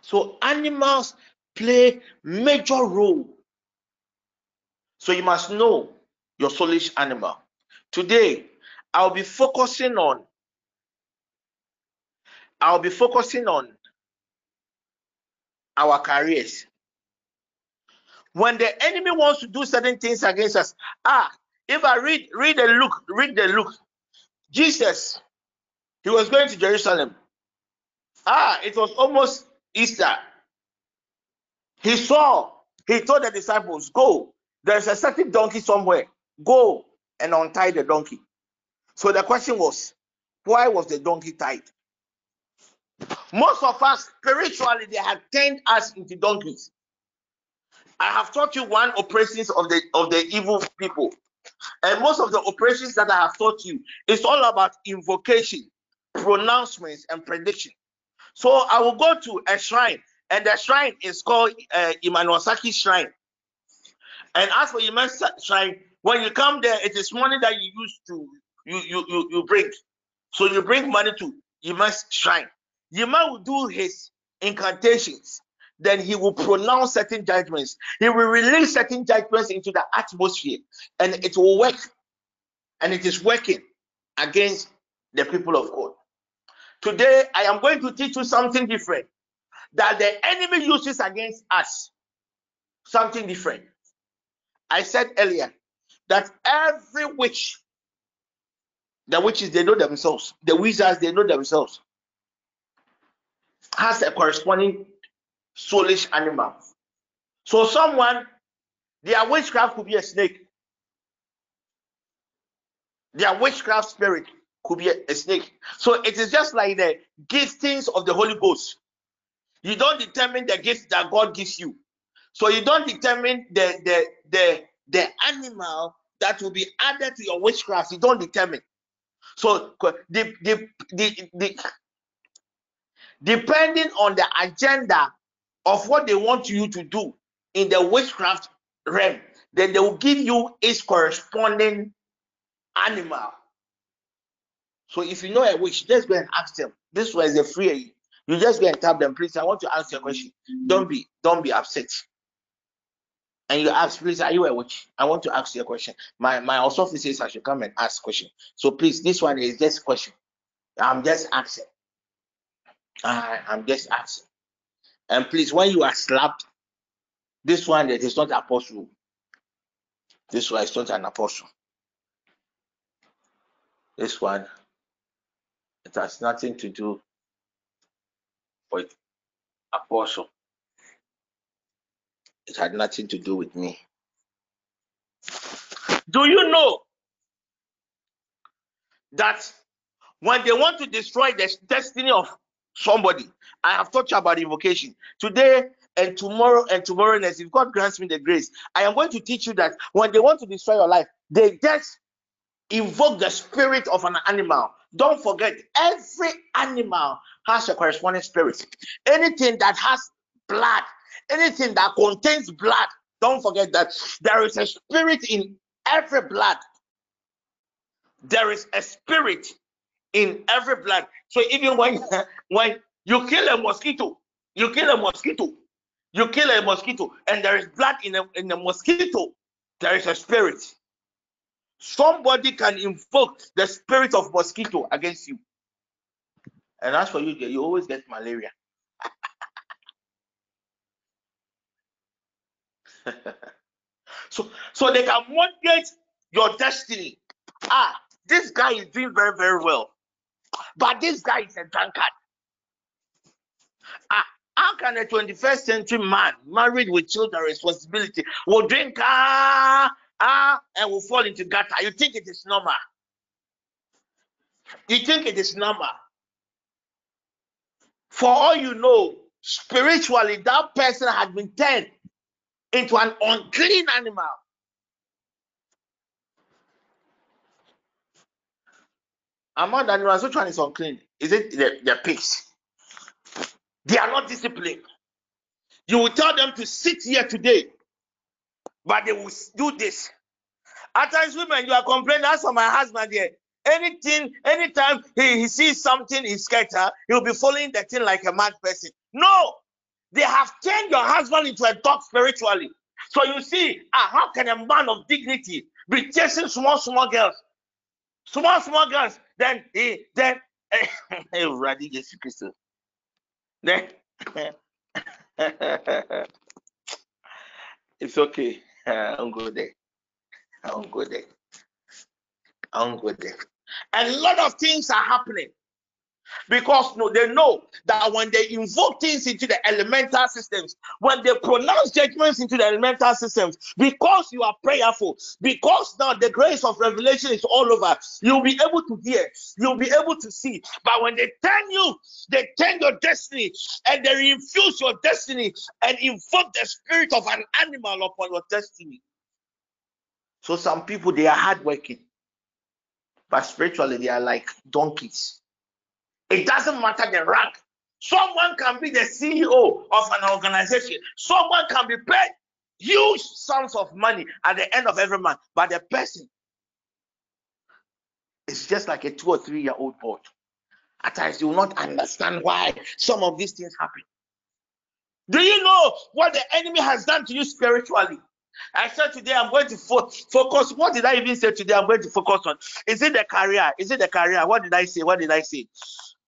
So animals play major role. So you must know your soulish animal. Today, I'll be focusing on I'll be focusing on our careers. When the enemy wants to do certain things against us, ah, if I read read the Luke, read the Luke. Jesus, he was going to Jerusalem. Ah, it was almost Easter. He saw, he told the disciples, Go, there's a certain donkey somewhere. Go and untie the donkey. So the question was, why was the donkey tied? Most of us spiritually they have turned us into donkeys. I have taught you one operations of the of the evil people, and most of the operations that I have taught you is all about invocation, pronouncements, and prediction. So I will go to a shrine, and the shrine is called uh, Imanosaki Shrine. And as for Imanosaki Shrine, when you come there, it is money that you use to you you you, you bring. So you bring money to Ima's shrine. Yima will do his incantations. Then he will pronounce certain judgments. He will release certain judgments into the atmosphere, and it will work. And it is working against the people of God. Today, I am going to teach you something different that the enemy uses against us. Something different. I said earlier that every witch, the witches, they know themselves, the wizards, they know themselves, has a corresponding soulish animal. So, someone, their witchcraft could be a snake, their witchcraft spirit could be a, a snake. So, it is just like the giftings of the Holy Ghost. You don't determine the gift that God gives you. So you don't determine the the the the animal that will be added to your witchcraft. You don't determine. So the the the, the depending on the agenda of what they want you to do in the witchcraft realm, then they will give you its corresponding animal. So if you know a witch, just go and ask them. This was a free you just go and tap them, please. I want to ask you a question. Don't be don't be upset. And you ask, please, are you a witch? I want to ask you a question. My my office says I should come and ask question. So please, this one is just question. I'm just asking. I, I'm just asking. And please, when you are slapped, this one that is not apostle. This one is not an apostle. This one, it has nothing to do with apostle. It had nothing to do with me. Do you know that when they want to destroy the destiny of somebody, I have taught you about invocation today and tomorrow and tomorrow next. If God grants me the grace, I am going to teach you that when they want to destroy your life, they just invoke the spirit of an animal. Don't forget, every animal has a corresponding spirit. Anything that has blood, anything that contains blood, don't forget that there is a spirit in every blood. There is a spirit in every blood. So even when when you kill a mosquito, you kill a mosquito, you kill a mosquito, and there is blood in a, in the mosquito, there is a spirit. somebody can invoke the spirit of mosquito against you. And as for you, you always get malaria. so, so they can moderate your destiny. Ah, this guy is doing very, very well. But this guy is a drunkard. Ah, how can a 21st century man married with children responsibility will drink ah ah and will fall into gutter? You think it is normal? You think it is normal? For all you know, spiritually, that person had been turned into an unclean animal. Among the animals, which one is unclean? Is it the, the pigs? They are not disciplined. You will tell them to sit here today, but they will do this. At times, women, you are complaining. That's for my husband here. Anything, anytime he, he sees something, he's scared, he'll be following the thing like a mad person. No, they have turned your husband into a dog spiritually. So you see, ah, how can a man of dignity be chasing small, small girls? Small, small girls. Then he, then, eh, then, it's okay. I will go there. I will go there. I will go there. A lot of things are happening because no, they know that when they invoke things into the elemental systems, when they pronounce judgments into the elemental systems, because you are prayerful, because now the grace of revelation is all over, you'll be able to hear, you'll be able to see. But when they turn you, they turn your destiny and they infuse your destiny and invoke the spirit of an animal upon your destiny. So some people they are hardworking, but spiritually they are like donkeys it doesn't matter the rank. Someone can be the CEO of an organization. Someone can be paid huge sums of money at the end of every month, but the person is just like a two or three year old boy. At times, you will not understand why some of these things happen. Do you know what the enemy has done to you spiritually? I said today I'm going to fo- focus. What did I even say today? I'm going to focus on. Is it the career? Is it the career? What did I say? What did I say?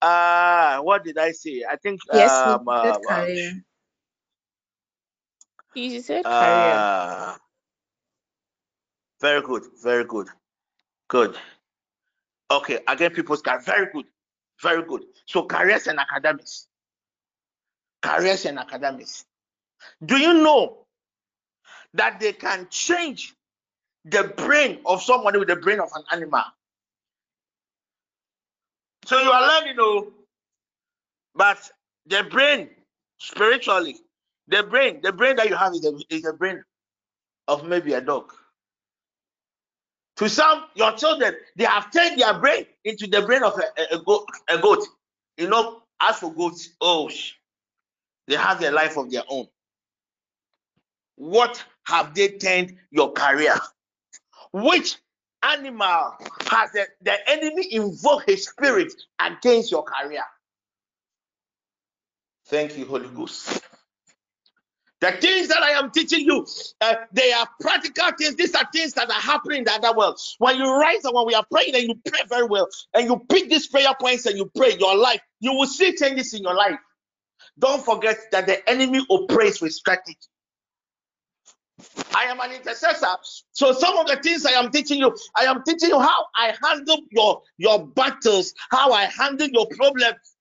Uh what did I say? I think Yes, um, he said uh, career. He said career. uh, very good, very good, good. Okay, again, people's career, very good, very good. So careers and academics, careers and academics. Do you know that they can change the brain of somebody with the brain of an animal? So you are learning, oh, but the brain, spiritually, the brain, the brain that you have is the, is the brain of maybe a dog. To some, your children, they have turned their brain into the brain of a, a, a, goat, a goat. You know, as for goats, oh, they have their life of their own. What have they turned your career? Which animal has the, the enemy invoke his spirit against your career? Thank you, Holy Ghost. The things that I am teaching you, uh, they are practical things. These are things that are happening in the other world. When you rise and when we are praying and you pray very well, and you pick these prayer points and you pray your life, you will see changes in your life. Don't forget that the enemy operates with strategy. I am an intercessor. So some of the things I am teaching you, I am teaching you how I handle your, your battles, how I handle your problems.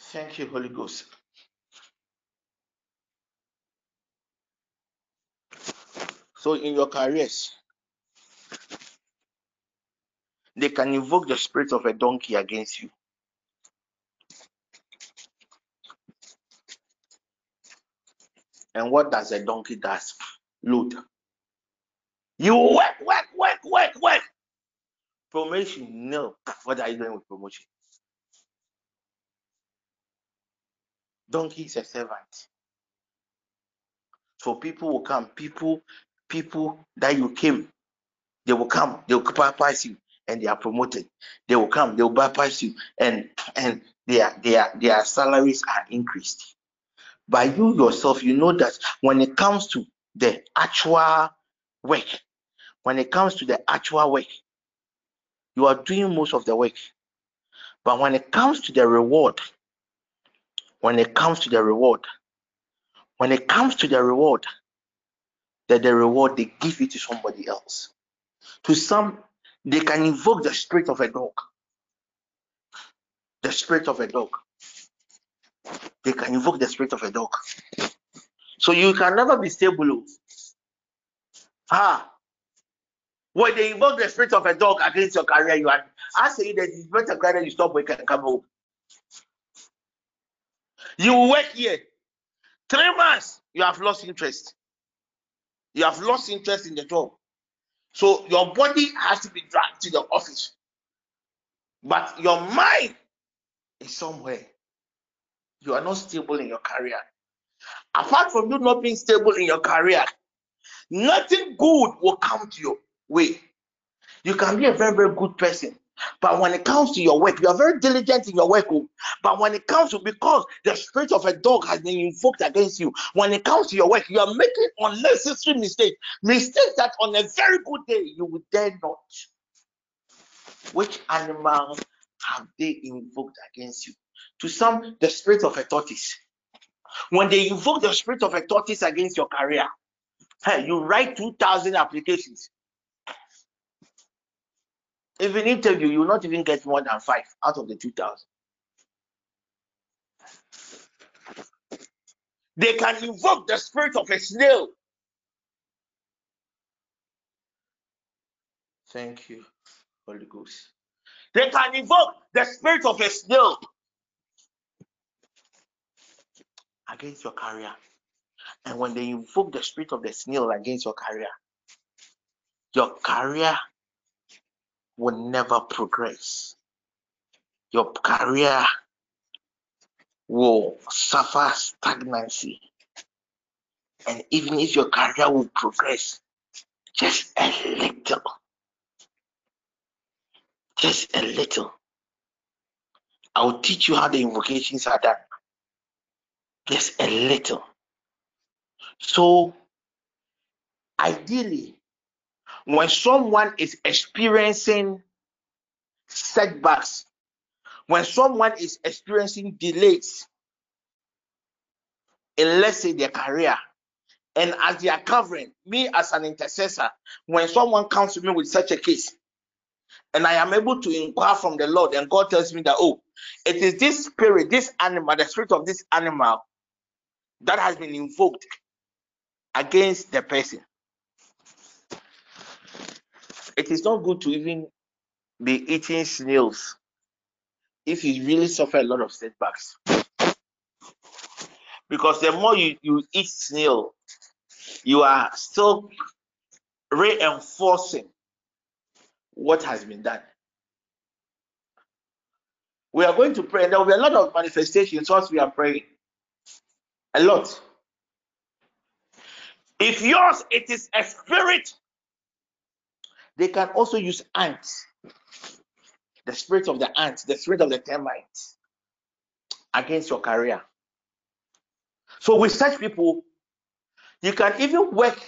Thank you, Holy Ghost. So in your careers, they can invoke the spirit of a donkey against you. And what does a donkey does? Load. You work, work, work, work, work. Promotion, no. What are you doing with promotion? Donkey is a servant. So people will come. People, people that you came, they will come. They will bypass you, and they are promoted. They will come. They will bypass you, and and their their their salaries are increased. By you yourself, you know that when it comes to the actual work, when it comes to the actual work, you are doing most of the work. But when it comes to the reward, when it comes to the reward, when it comes to the reward, that the reward they give it to somebody else. To some, they can invoke the spirit of a dog. The spirit of a dog. They can invoke the spirit of a dog. So you can never be stable. Ah, when they invoke the spirit of a dog against your career, you are I say that it's better career you stop working and come home. You work here. Three months, you have lost interest. You have lost interest in the job. So your body has to be dragged to the office. But your mind is somewhere. You are not stable in your career. Apart from you not being stable in your career, nothing good will come to your way. You can be a very, very good person. But when it comes to your work, you are very diligent in your work. Oh. But when it comes to because the spirit of a dog has been invoked against you, when it comes to your work, you are making unnecessary mistakes. Mistakes that on a very good day you would dare not. Which animal have they invoked against you? To some, the spirit of a tortoise. When they invoke the spirit of a tortoise against your career, hey, you write 2,000 applications. If an interview, you will not even get more than five out of the 2,000. They can invoke the spirit of a snail. Thank you, Holy Ghost. They can invoke the spirit of a snail against your career. And when they invoke the spirit of the snail against your career, your career will never progress. Your career will suffer stagnancy. And even if your career will progress just a little, just a little, I will teach you how the invocations are done. Just a little. So, ideally, when someone is experiencing setbacks, when someone is experiencing delays in, let's say, their career, and as they are covering me as an intercessor, when someone comes to me with such a case, and I am able to inquire from the Lord, and God tells me that, oh, it is this spirit, this animal, the spirit of this animal that has been invoked against the person. It is not good to even be eating snails if you really suffer a lot of setbacks. Because the more you, you eat snail, you are still reinforcing what has been done. We are going to pray, and there will be a lot of manifestations once we are praying. A lot. If yours it is a spirit, they can also use ants, the spirit of the ants, the spirit of the termites against your career. So with such people, you can even work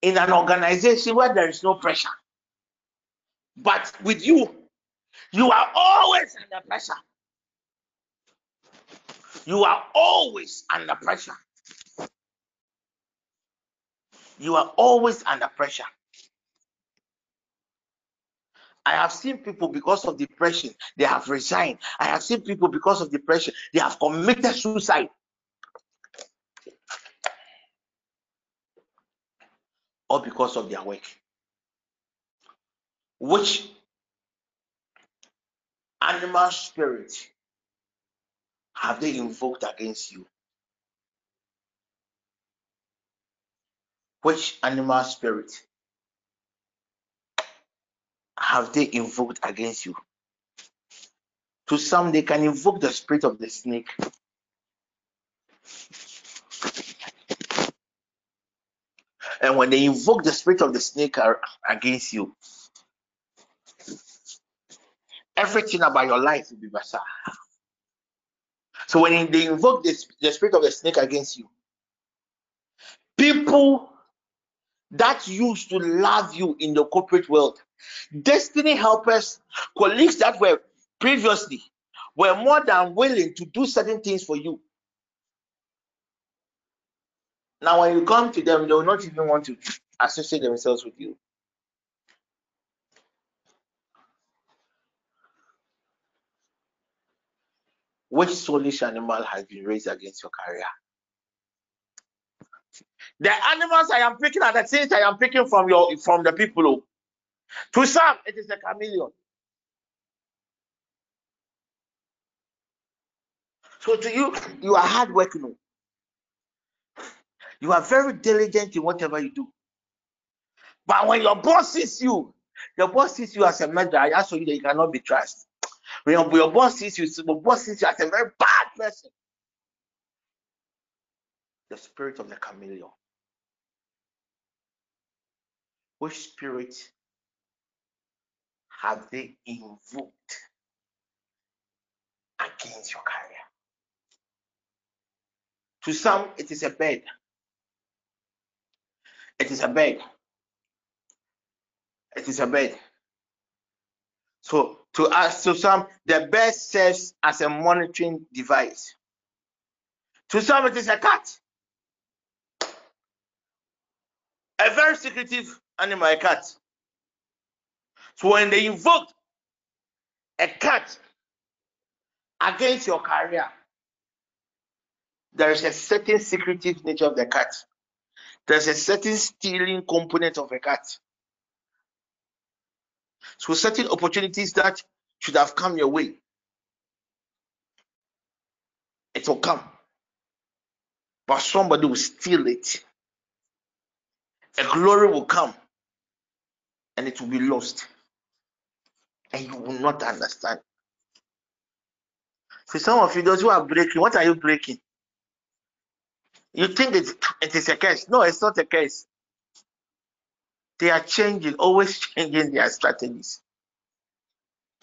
in an organization where there is no pressure. But with you, you are always under pressure. You are always under pressure. You are always under pressure. I have seen people because of depression, they have resigned. I have seen people because of depression, they have committed suicide. Or because of their work. Which animal spirit have they invoked against you? Which animal spirit have they invoked against you? To some, they can invoke the spirit of the snake. And when they invoke the spirit of the snake against you, everything about your life will be better. So when they invoke the, the spirit of the snake against you, people that used to love you in the corporate world, destiny helpers, colleagues that were previously were more than willing to do certain things for you. Now, when you come to them, they will not even want to associate themselves with you. Which soulish animal has been raised against your career? The animals I am picking are the things I am picking from your from the people. Oh. to some, it is a chameleon. So to you, you are hardworking. Oh. You are very diligent in whatever you do. But when your boss sees you, your boss sees you as a murderer, I show you that you cannot be trusted. When your, your boss sees you, your boss sees you as a very bad person. The spirit of the chameleon. Which spirit have they invoked against your career? To some, it is a bed. It is a bed. It is a bed. So to us, to some, the bed serves as a monitoring device. To some, it is a cat. A very secretive animal, a cat. So when they invoke a cat against your career, there is a certain secretive nature of the cat. There's a certain stealing component of a cat. So certain opportunities that should have come your way, it will come. But somebody will steal it. A glory will come and it will be lost. And you will not understand. For some of you, those who are breaking, what are you breaking? You think it, it is a curse. No, it's not a curse. They are changing, always changing their strategies.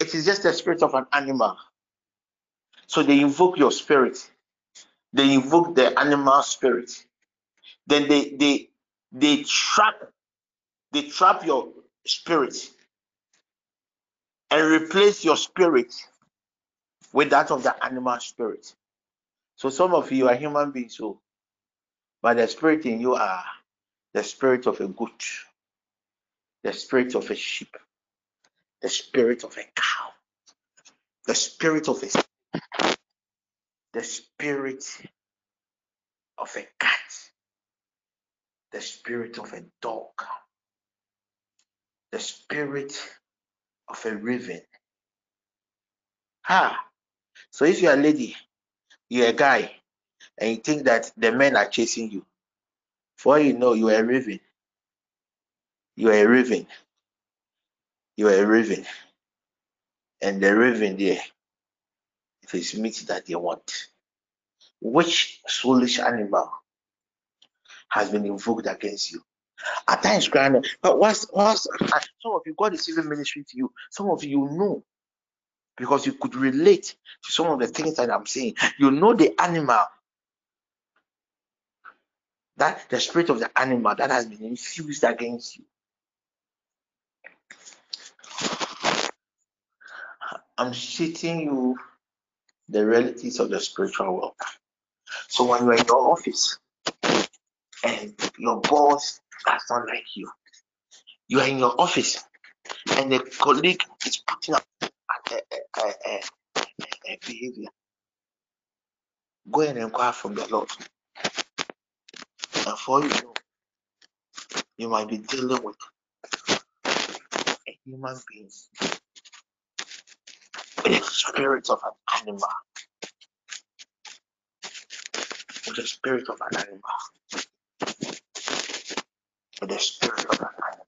It is just the spirit of an animal. So they invoke your spirit. They invoke the animal spirit. Then they they they trap they trap your spirit and replace your spirit with that of the animal spirit. So some of you are human beings, so but the spirit in you are the spirit of a goat, the spirit of a sheep, the spirit of a cow, the spirit of a the spirit of a cat, the spirit of a dog, the spirit of a raven. Ah, so if you're a lady, you're a guy, and you think that the men are chasing you, for you know you are a raven. You are a raven. You are a raven. And the raven there, it is meat that they want. Which soulish animal has been invoked against you? At times, crying, but what's what's some of you God is even ministering to you. Some of you know because you could relate to some of the things that I'm saying. You know the animal that the spirit of the animal that has been infused against you. I'm teaching you the realities of the spiritual world. So when you're in your office and your boss does not like you, you are in your office and the colleague is putting up a, a, a, a behavior. Go and inquire from the Lord. And for you know, you might be dealing with a human being spirit of an animal. With the spirit of an animal. With the spirit of an animal.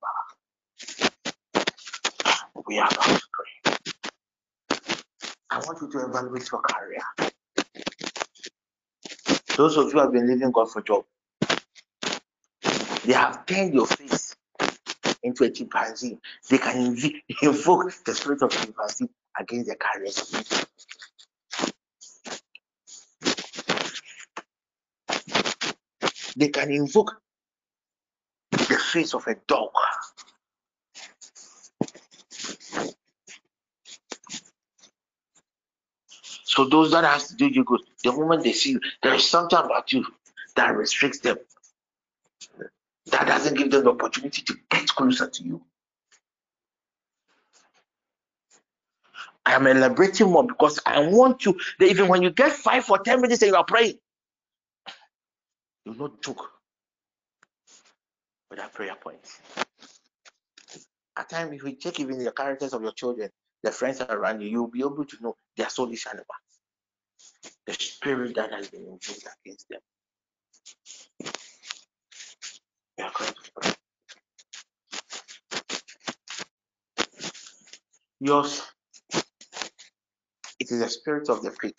We are to pray. I want you to evaluate your career. Those of you who have been living God for job, they have turned your face into a chimpanzee. They can invoke the spirit of chimpanzee against their careers. They can invoke the face of a dog. So those that has to do you good, the moment they see you, there is something about you that restricts them. That doesn't give them the opportunity to get closer to you. I am elaborating more because I want you that even when you get five or ten minutes and you are praying, you not joke with that prayer point. At times, if you check even the characters of your children, the friends around you, you'll be able to know their soul is animals the spirit that has been invoked against them. We are going to pray. It is the spirit of the pig.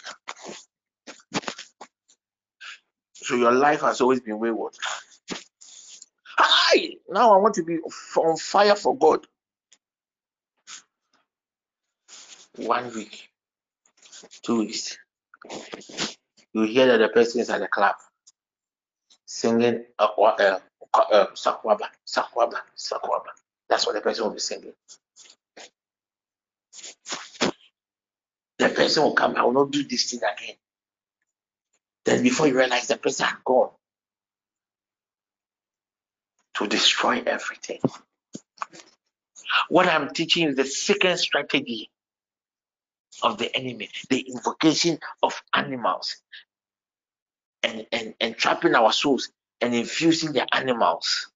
So your life has always been wayward. Hi! Now I want to be on fire for God. One week, two weeks, you hear that the person is at the club singing uh, uh, uh, Sakwaba, Sakwaba, Sakwaba. That's what the person will be singing. The person will come, I will not do this thing again. Then before you realize the person had gone to destroy everything. What I'm teaching is the second strategy of the enemy, the invocation of animals and, and, and trapping our souls and infusing the animals,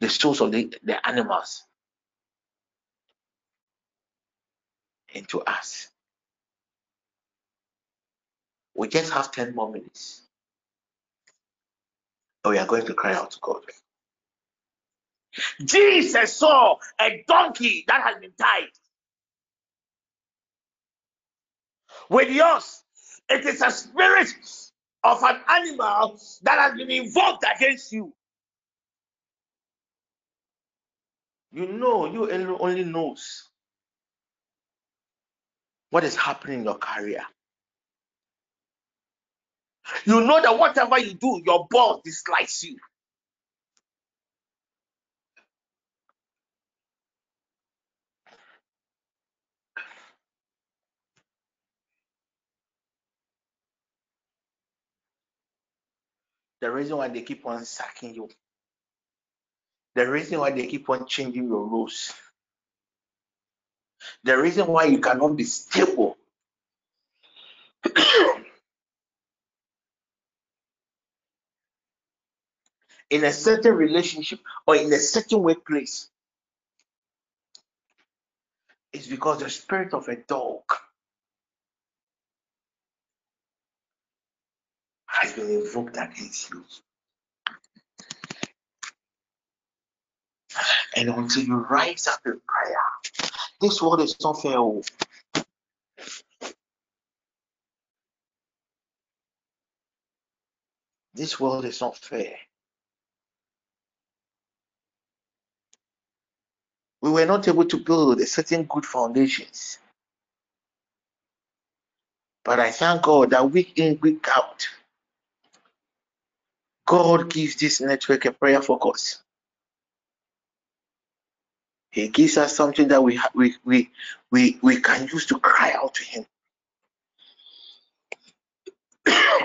the souls of the, the animals into us. We just have 10 more minutes. And we are going to cry out to God. Jesus saw a donkey that has been tied. With yours, it is a spirit of an animal that has been invoked against you. You know, you only knows what is happening in your career. You know that whatever you do, your boss dislikes you. The reason why they keep on sacking you, the reason why they keep on changing your rules, the reason why you cannot be stable. in a certain relationship or in a certain workplace is because the spirit of a dog has been invoked against you. And until you rise up in prayer, this world is not fair. Oh. This world is not fair. We were not able to build a certain good foundations. But I thank God that week in, week out, God gives this network a prayer focus. He gives us something that we we we we we can use to cry out to Him. as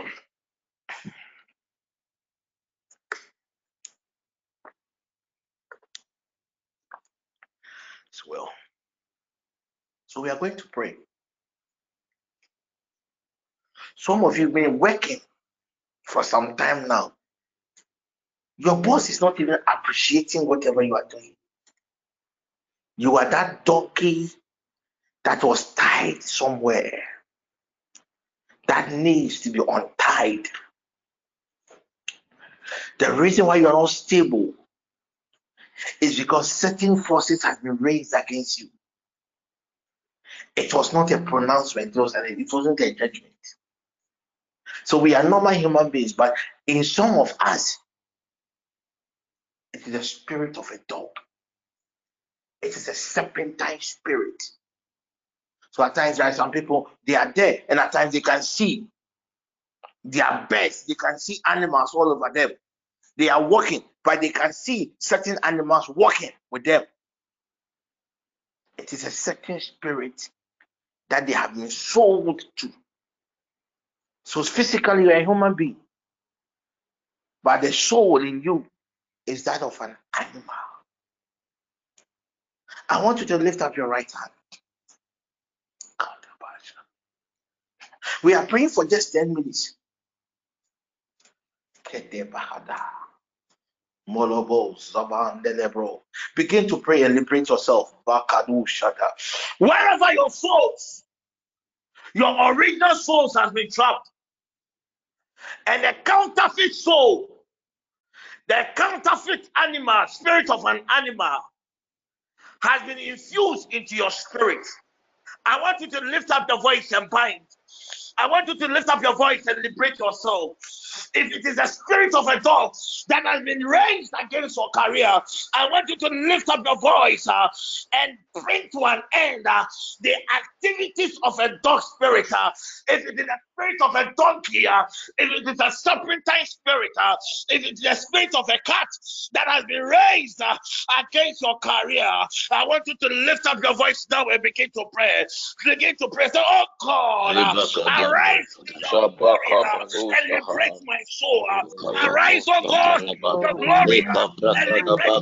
well. So we are going to pray. Some of you have been working for some time now. Your boss is not even appreciating whatever you are doing. You are that donkey that was tied somewhere that needs to be untied. The reason why you are not stable is because certain forces have been raised against you. It was not a pronouncement, it, was it wasn't a judgment. So we are normal human beings, but in some of us, it is the spirit of a dog. It is a serpentine spirit. So at times there are some people, they are there, and at times they can see their birds, they can see animals all over them. They are walking, but they can see certain animals walking with them. It is a certain spirit that they have been sold to. So physically, you're a human being, but the soul in you is that of an animal. I want you to lift up your right hand. We are praying for just 10 minutes. Begin to pray and liberate yourself. Wherever your souls, your original souls has been trapped, and the counterfeit soul, the counterfeit animal, spirit of an animal, has been infused into your spirit. I want you to lift up the voice and bind. I want you to lift up your voice and liberate your soul. If it is a spirit of a dog that has been raised against your career, I want you to lift up your voice uh, and bring to an end uh, the activities of a dog spirit. Uh, if it is a spirit of a donkey, uh, if it is a serpentine spirit, uh, if it is a spirit of a cat that has been raised uh, against your career, I want you to lift up your voice now and begin to pray. Begin to pray. Say, Oh God, uh, arise and liberate my soul. Arise, oh God, your glory. And liberate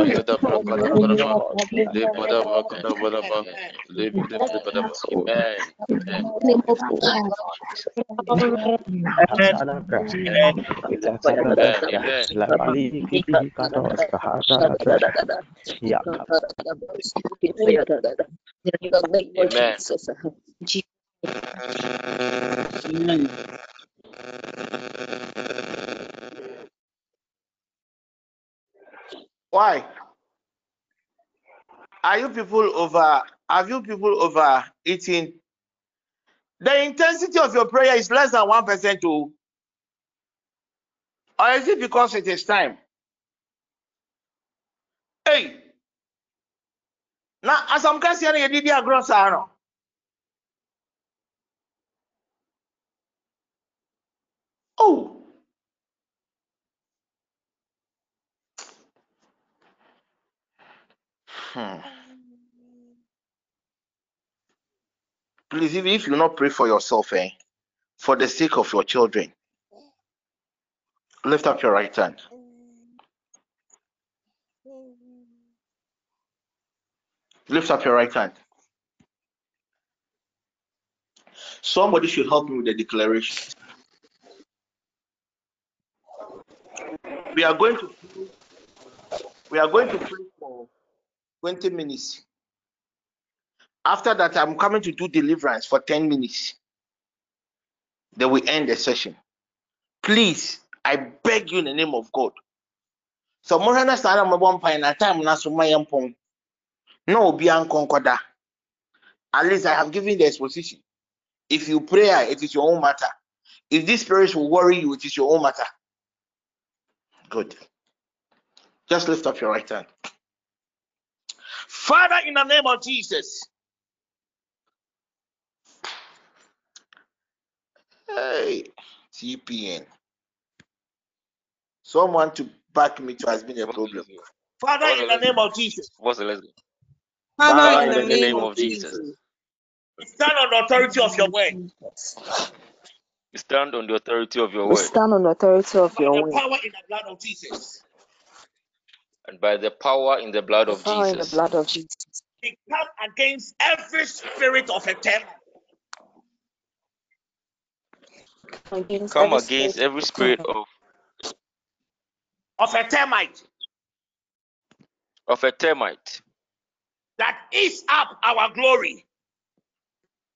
Amen. Amen. Why? Are you people over? Have you people over eating? The intensity of your prayer is less than one percent, too. Or is it because it is time? Hey, now as I'm casting did your gross no. Hmm. Please, even if you not pray for yourself, eh, for the sake of your children, lift up your right hand. Lift up your right hand. Somebody should help me with the declaration. We are going to we are going to pray 20 minutes. After that, I'm coming to do deliverance for 10 minutes. Then we end the session. Please, I beg you in the name of God. So more than a one point at time na so my No be ankonkoda. At least I have given the exposition. If you pray, ah, it is your own matter. If this spirit will worry you, it is your own matter. Good. Just lift up your right hand. Father, in the name of Jesus. Hey, TPN. Someone to back me to has been a problem. Father, in the name of Jesus. What's the lesson? Father, in the name of Jesus. Stand on the authority of your word. We stand on the authority of your We word stand on the authority of By your the word. power in the blood of Jesus. And by the power in the blood of Power in the Jesus. blood of Jesus. We come against every spirit of a terror. Against Come every against spirit every spirit of, of a termite of a termite that eats up our glory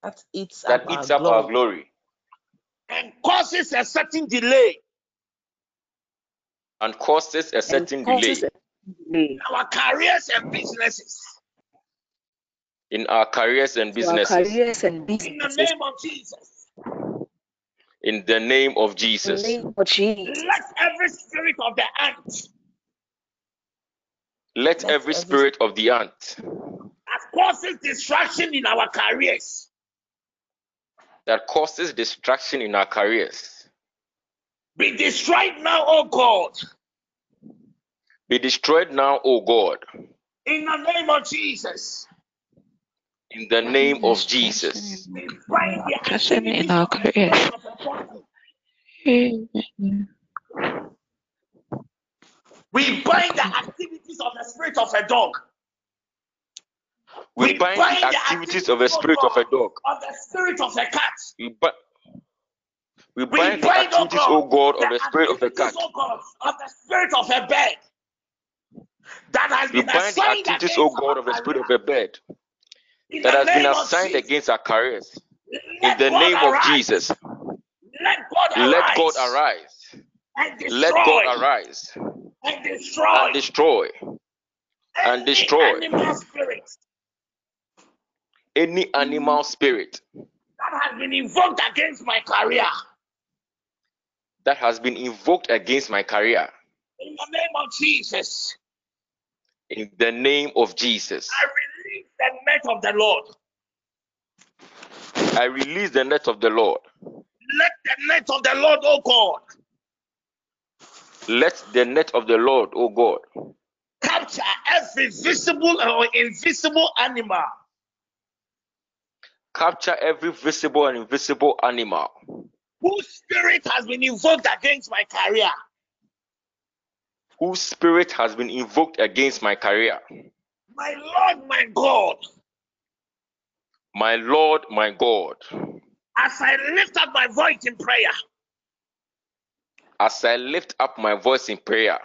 That eats that up eats our up our glory. glory and causes a certain delay and causes a certain and delay a delay in our careers and businesses. in our careers and to our businesses. careers and In the name of Jesus, In the name of Jesus. name of Jesus. let every spirit of the ant Let Let every every spirit of the ant that causes distraction in our careers that causes distraction in our careers be destroyed now, oh God. Be destroyed now, O God. In the name of Jesus, In the name of Jesus. we bind the in activities our of the careers. spirit of a donkey. Amen. We bind the activities of the spirit of a dog. We bind the activities of a spirit of a dog. Of the spirit of a cat. We, bi- we We bind the bind, oh activities, O God, of the spirit of a cat. God, of the spirit of a bird that has We been bind the assigned activities, against O our God, of the spirit of a bird In that has been of assigned Jesus, against our careers. In let the God name of arise. Jesus, Let God arise. let. God arise. And destroy. Let God arise And destroy. and destroy and any destroy animal spirit any animal spirit that has been invoked against my career. that has been invoked against my career. In the name of Jesus, In the name of Jesus, I release the net of the Lord. I release the net of the Lord. Let the net of the Lord, oh God, Let the net of the Lord, O God, capture every visible or invisible animal capture every visible and invisible animal whose spirit has been invoked against my career. Whose spirit has been invoked against my career. My Lord, my God, My Lord, my God, as I lift up my voice in prayer, as I lift up my voice in prayer,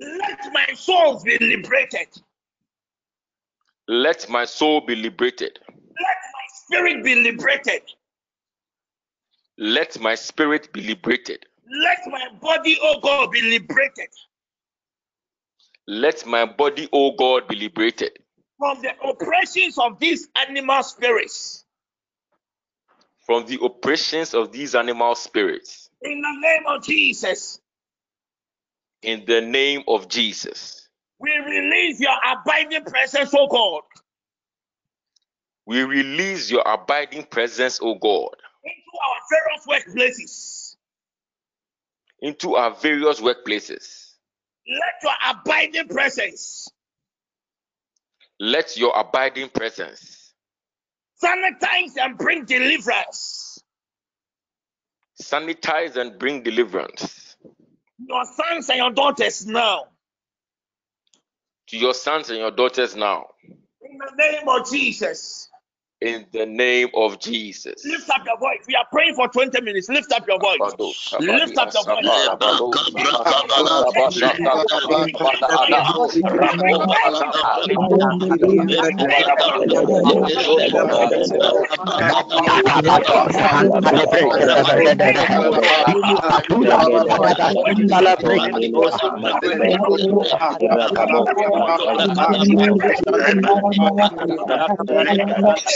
let my soul be liberated. let my soul be liberated. Let my spirit be liberated. Let my spirit be liberated. Let my body, oh God, be liberated Let my body, O God, be liberated from the oppressions of these animal spirits. from the oppressions of these animal spirits. In the name of Jesus, In the name of Jesus, we release your abiding presence, oh God, we release your abiding presence, O God, into our various workplaces. into our various workplaces. Let your abiding presence Let your abiding presence sanitize and bring deliverance. Sanitize and bring deliverance. Your sons and your daughters now. To your sons and your daughters now. In the name of Jesus. In the name of Jesus. Lift up your voice. We are praying for 20 minutes. Lift up your voice. Lift up your voice.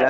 In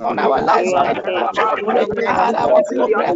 on our lives,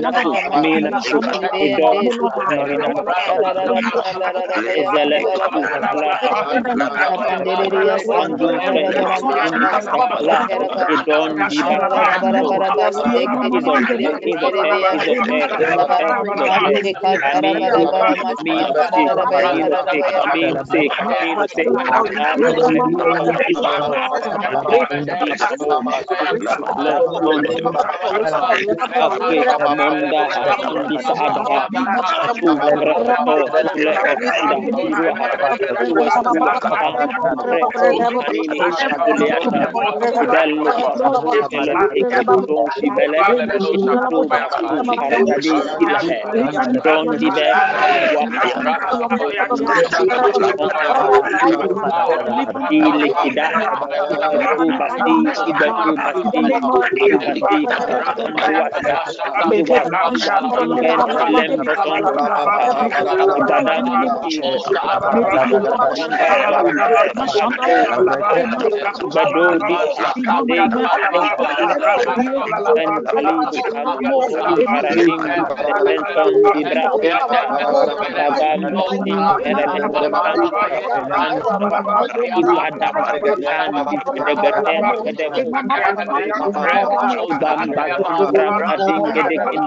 Gracias. من إدارة Amanda Terima kasih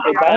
Ibadah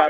ada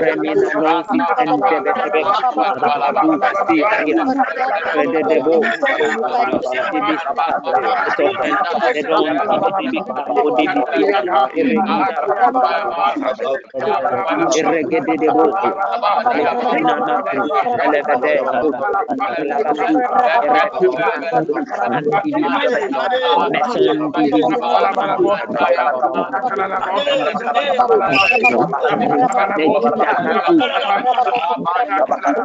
Reminiscence and pasti kita.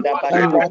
Dapat Gracias.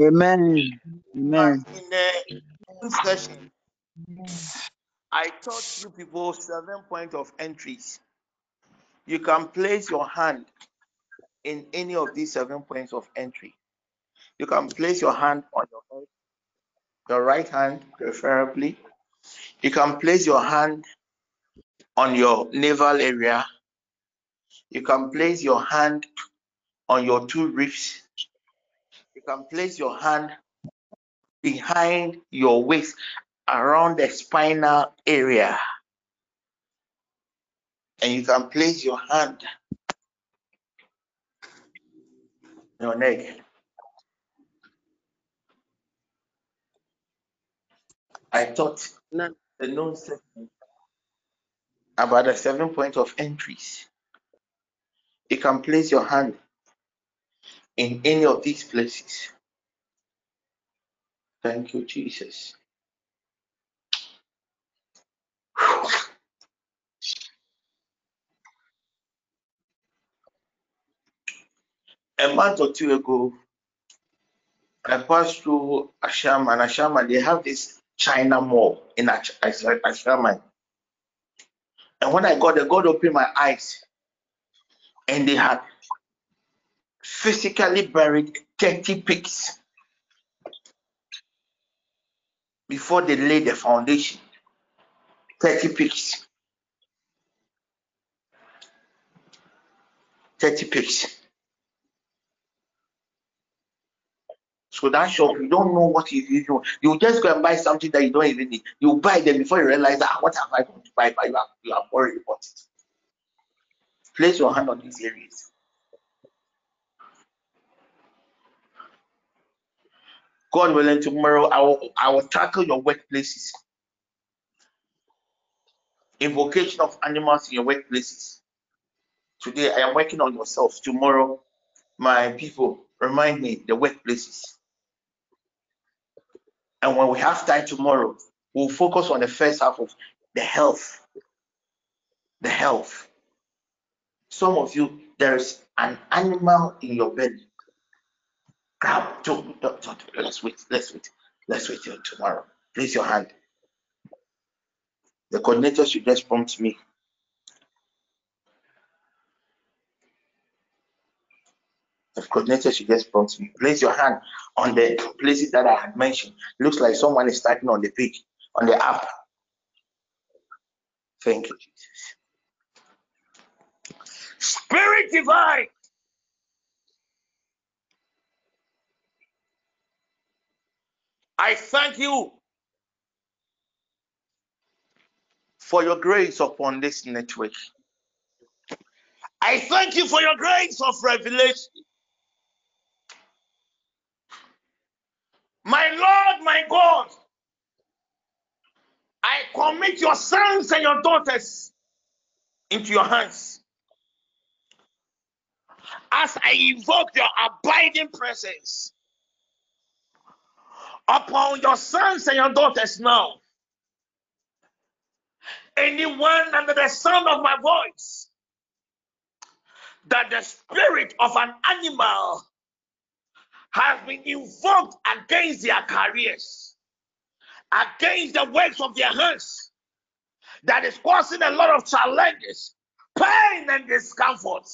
Amen. Amen. In the session, I taught you people seven points of entries. You can place your hand in any of these seven points of entry. You can place your hand on your head, your right hand preferably. You can place your hand on your navel area. You can place your hand on your two ribs. Can place your hand behind your waist around the spinal area. And you can place your hand your neck. I taught the known section about the seven points of entries. You can place your hand in any of these places. Thank you, Jesus. A month or two ago, I passed through Asham and they have this China mall in Ash- Ash- Asham. And when I got there, God opened my eyes, and they had physically buried 30 pigs before they laid the foundation. 30 pigs. 30 pigs. So that shop, you don't know what you you. You just go and buy something that you don't even need. You buy them before you realize ah, what have I going to buy? But you have you have already bought it. Place your hand on these areas. God willing, tomorrow I will I will tackle your workplaces. Invocation of animals in your workplaces. Today I am working on yourself. Tomorrow, my people, remind me the workplaces. And when we have time tomorrow, we'll focus on the first half of the health. The health. Some of you, there is an animal in your belly. Don't, let's wait, let's wait, let's wait till tomorrow. Place your hand. The coordinator should just prompt me. The coordinator should just prompt me. Place your hand on the places that I had mentioned. Looks like someone is typing on the page, on the app. Thank you, Jesus. Spirit divine. I thank you for your grace upon this network. I thank you for your grace of revelation. My Lord, my God, I commit your sons and your daughters into your hands. As I invoke your abiding presence upon your sons and your daughters now. Anyone under the sound of my voice that the spirit of an animal has been invoked against their careers, against the works of their hands, that is causing a lot of challenges, pain, and discomfort.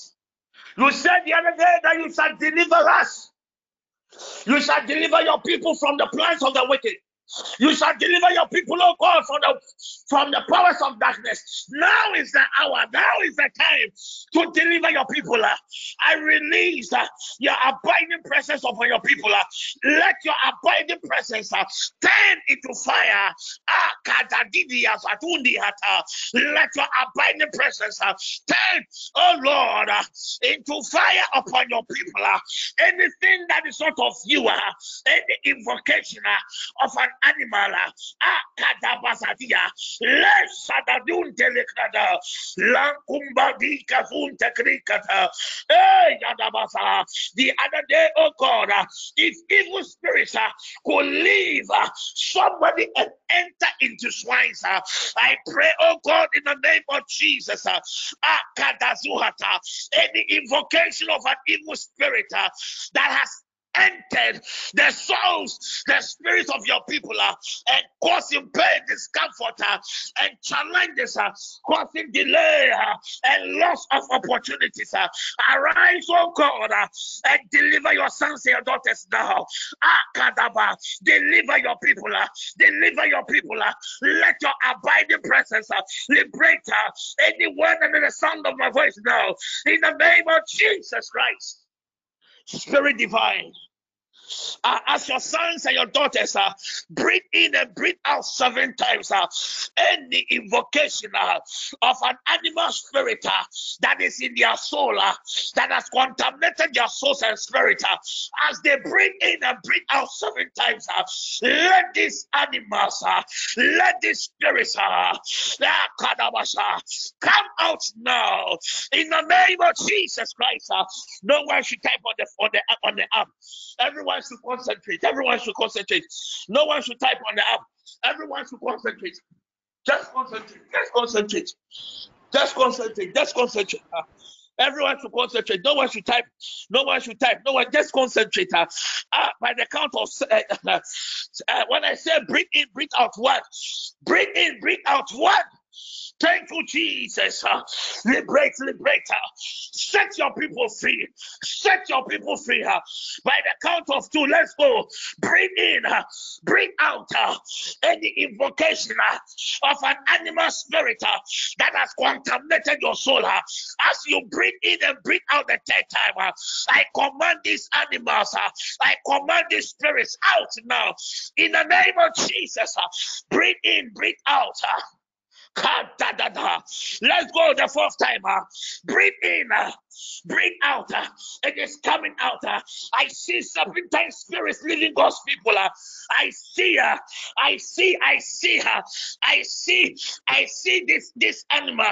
You said the other day that you shall deliver us. You shall deliver your people from the plans of the wicked. You shall deliver your people, oh God, from the from the powers of darkness. Now is the hour. Now is the time to deliver your people. I release your abiding presence upon your people. Let your abiding presence turn into fire. Let your abiding presence turn, oh Lord, into fire upon your people. Anything that is not of you, any invocation of an animal, ah, kadabasadia, lesadadun telekada, lankumba di kafun tekrikata, hey, yadabasa. The other day, oh God, if evil spirits uh, could leave uh, somebody and enter into swines, I pray, oh God, in the name of Jesus, any invocation of an evil spirit that has entered the souls, the spirits of your people uh, and causing pain, discomfort, uh, and challenges, uh, causing delay uh, and loss of opportunities. Uh, arise, oh God, uh, and deliver your sons and your daughters now. Akadaba, deliver your people, uh, deliver your people. Uh, let your abiding presence uh, liberate uh, anyone under the sound of my voice now. In the name of Jesus Christ. Spirit divine, uh, as your sons and your daughters uh, breathe in and breathe out seven times, uh, any invocation uh, of an animal spirit uh, that is in their soul uh, that has contaminated their souls and spirit, uh, as they breathe in and breathe out seven times, uh, let these animals, uh, let these spirits uh, come out now in the name of Jesus Christ. Uh, no one should type on the on the on the app. Everyone should concentrate. Everyone should concentrate. No one should type on the app. Everyone should concentrate. Just concentrate. Just concentrate. Just concentrate. Just concentrate. Uh, everyone should concentrate. No one should type. No one should type. No one. Just concentrate. Uh, by the count of uh, when I say breathe in, breathe out. One. Breathe in, breathe out. One. Thank you, Jesus. Uh, liberate, liberate. Uh, set your people free. Set your people free. Uh, by the count of two, let's go. Bring in, uh, bring out uh, any invocation uh, of an animal spirit that has contaminated your soul. As you bring in and bring out the third time, I command these animals, I command these spirits out now. In the name of Jesus, bring in, bring out. Let's go the fourth time. Uh, breathe in, uh, breathe out. Uh, it is coming out. Uh, I see serpentine spirits leaving God's people. Uh, I see her. I see. I see her. I see. I see this this animal.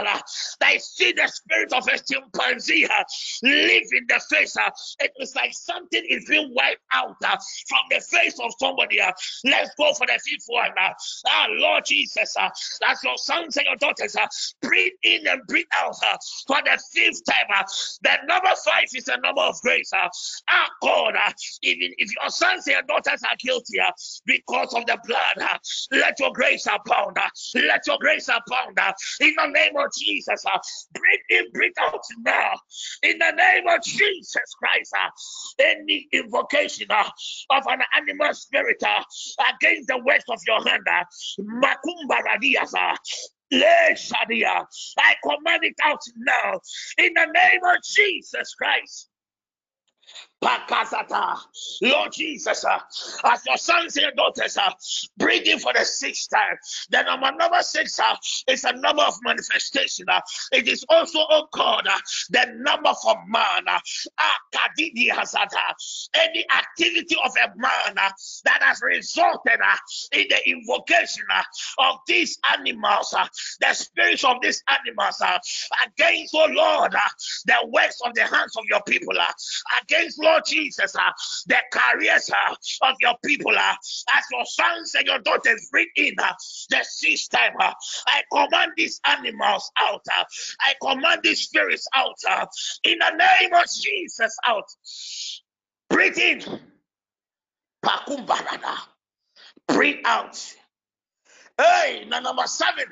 I see the spirit of a chimpanzee live in the face. It is like something is being wiped out from the face of somebody. Let's go for the fifth one. Ah, Lord Jesus, that's your sons and your daughters. Uh, breathe in and breathe out uh, for the fifth time. Uh, the number five is a number of grace. Ah, God, uh, even if your sons and your daughters are guilty uh, because of the blood, let your grace abound. Let your grace abound. In the name of Jesus, breathe in, breathe out now. In the name of Jesus Christ, any invocation of an animal spirit against the works of your hand, Makumba Radiasa, I command it out now in the name of Jesus Christ. Pakazata. Lord Jesus, uh, as your sons and daughters are uh, bringing for the sixth time, the number number six uh, is a number of manifestation. Uh, it is also, called God, uh, the number for man. Uh, any activity of a man uh, that has resulted uh, in the invocation uh, of these animals, uh, the spirits of these animals, against, oh Lord, the works of the hands of your people, against Lord Jesus, uh, the careers uh, of your people, uh, as your sons and your daughters bring in the system, I command these animals out. I command these spirits out. In the name of Jesus, out. Breathe in. Breathe out. Hey, number seven.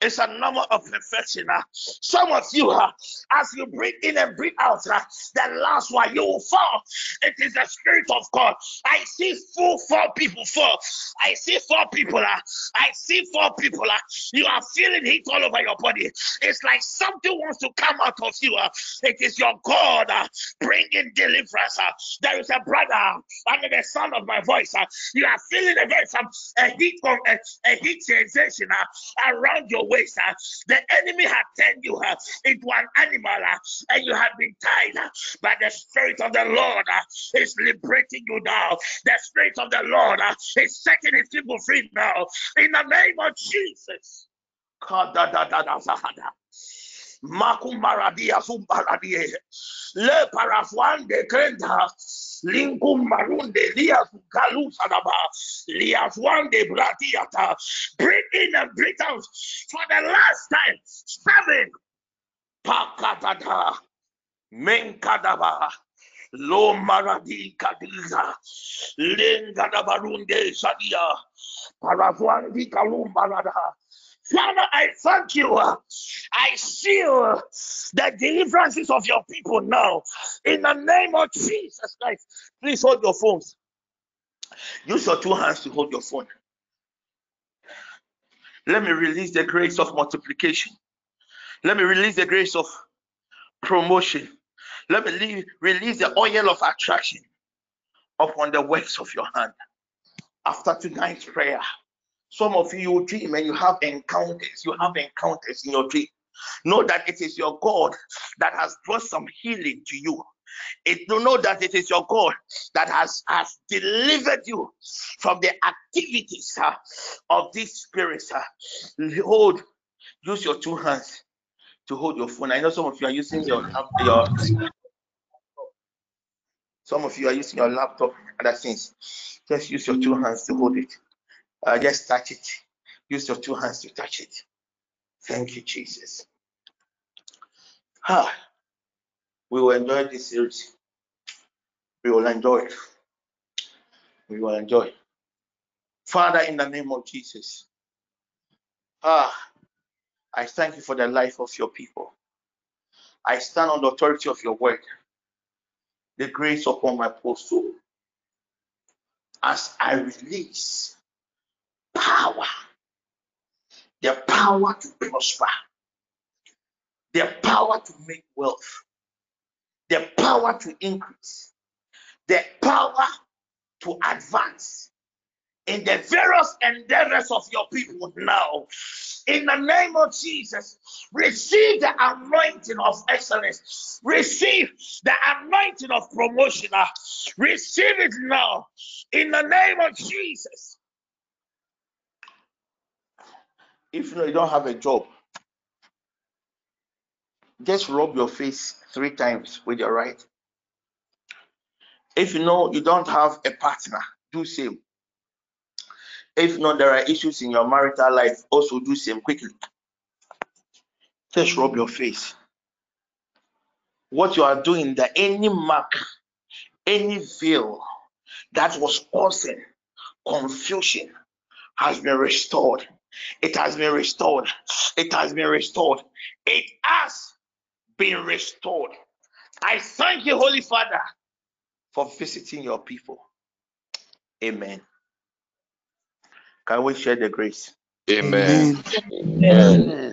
It's a number of perfection. Uh. Some of you, uh, as you breathe in and breathe out, uh, the last one you will fall. It is the Spirit of God. I see full four people fall. I see four people. Uh, I see four people. Uh, you are feeling heat all over your body. It's like something wants to come out of you. Uh. It is your God bringing deliverance. There is a brother under the sound of my voice. You are feeling a, some, a heat, a, a heat sensation around around your waist. Uh, the enemy had turned you uh, into an animal uh, and you have been tied. But the Spirit of the Lord is liberating you now. The Spirit of the Lord is setting his people free now. In the name of Jesus. Makumbaradia sumbaradie. Le parafuande krenda. Linkum marunde lias galusadaba. Lias wande bratiata. Breathe in and breathe out for the last time. Seven. Pakatata. Menkadaba. Lo maradi kadiza. Lengadabarunde sadia. Parafuandi kalumbarada. Father, I thank you. I seal the deliverances of your people now. In the name of Jesus Christ. Please hold your phones. Use your two hands to hold your phone. Let me release the grace of multiplication. Let me release the grace of promotion. Let me leave, release the oil of attraction upon the works of your hand. After tonight's prayer, some of you dream and you have encounters. You have encounters in your dream. Know that it is your God that has brought some healing to you. It to know that it is your God that has, has delivered you from the activities uh, of these spirits. Uh. Hold, use your two hands to hold your phone. I know some of you are using your your some of you are using your laptop, and other things. Just use your two hands to hold it. Uh, just touch it. Use your two hands to touch it. Thank you, Jesus. Ah, we will enjoy this series. We will enjoy it. We will enjoy it. Father, in the name of Jesus, ah, I thank you for the life of your people. I stand on the authority of your word, the grace upon my soul, as I release power, the power to prosper, the power to make wealth, the power to increase, the power to advance in the various endeavors of your people now. In the name of Jesus, receive the anointing of excellence. Receive the anointing of promotion. Receive it now. In the name of Jesus. If you know you don't have a job, just rub your face three times with your right. If you know you don't have a partner, do same. If not, there are issues in your marital life, also do same quickly. Just rub your face. What you are doing, that any mark, any veil that was causing confusion has been restored. It has been restored. It has been restored. It has been restored. I thank you, Holy Father, for visiting your people. Amen. Can we share the grace? Amen. Amen. Amen.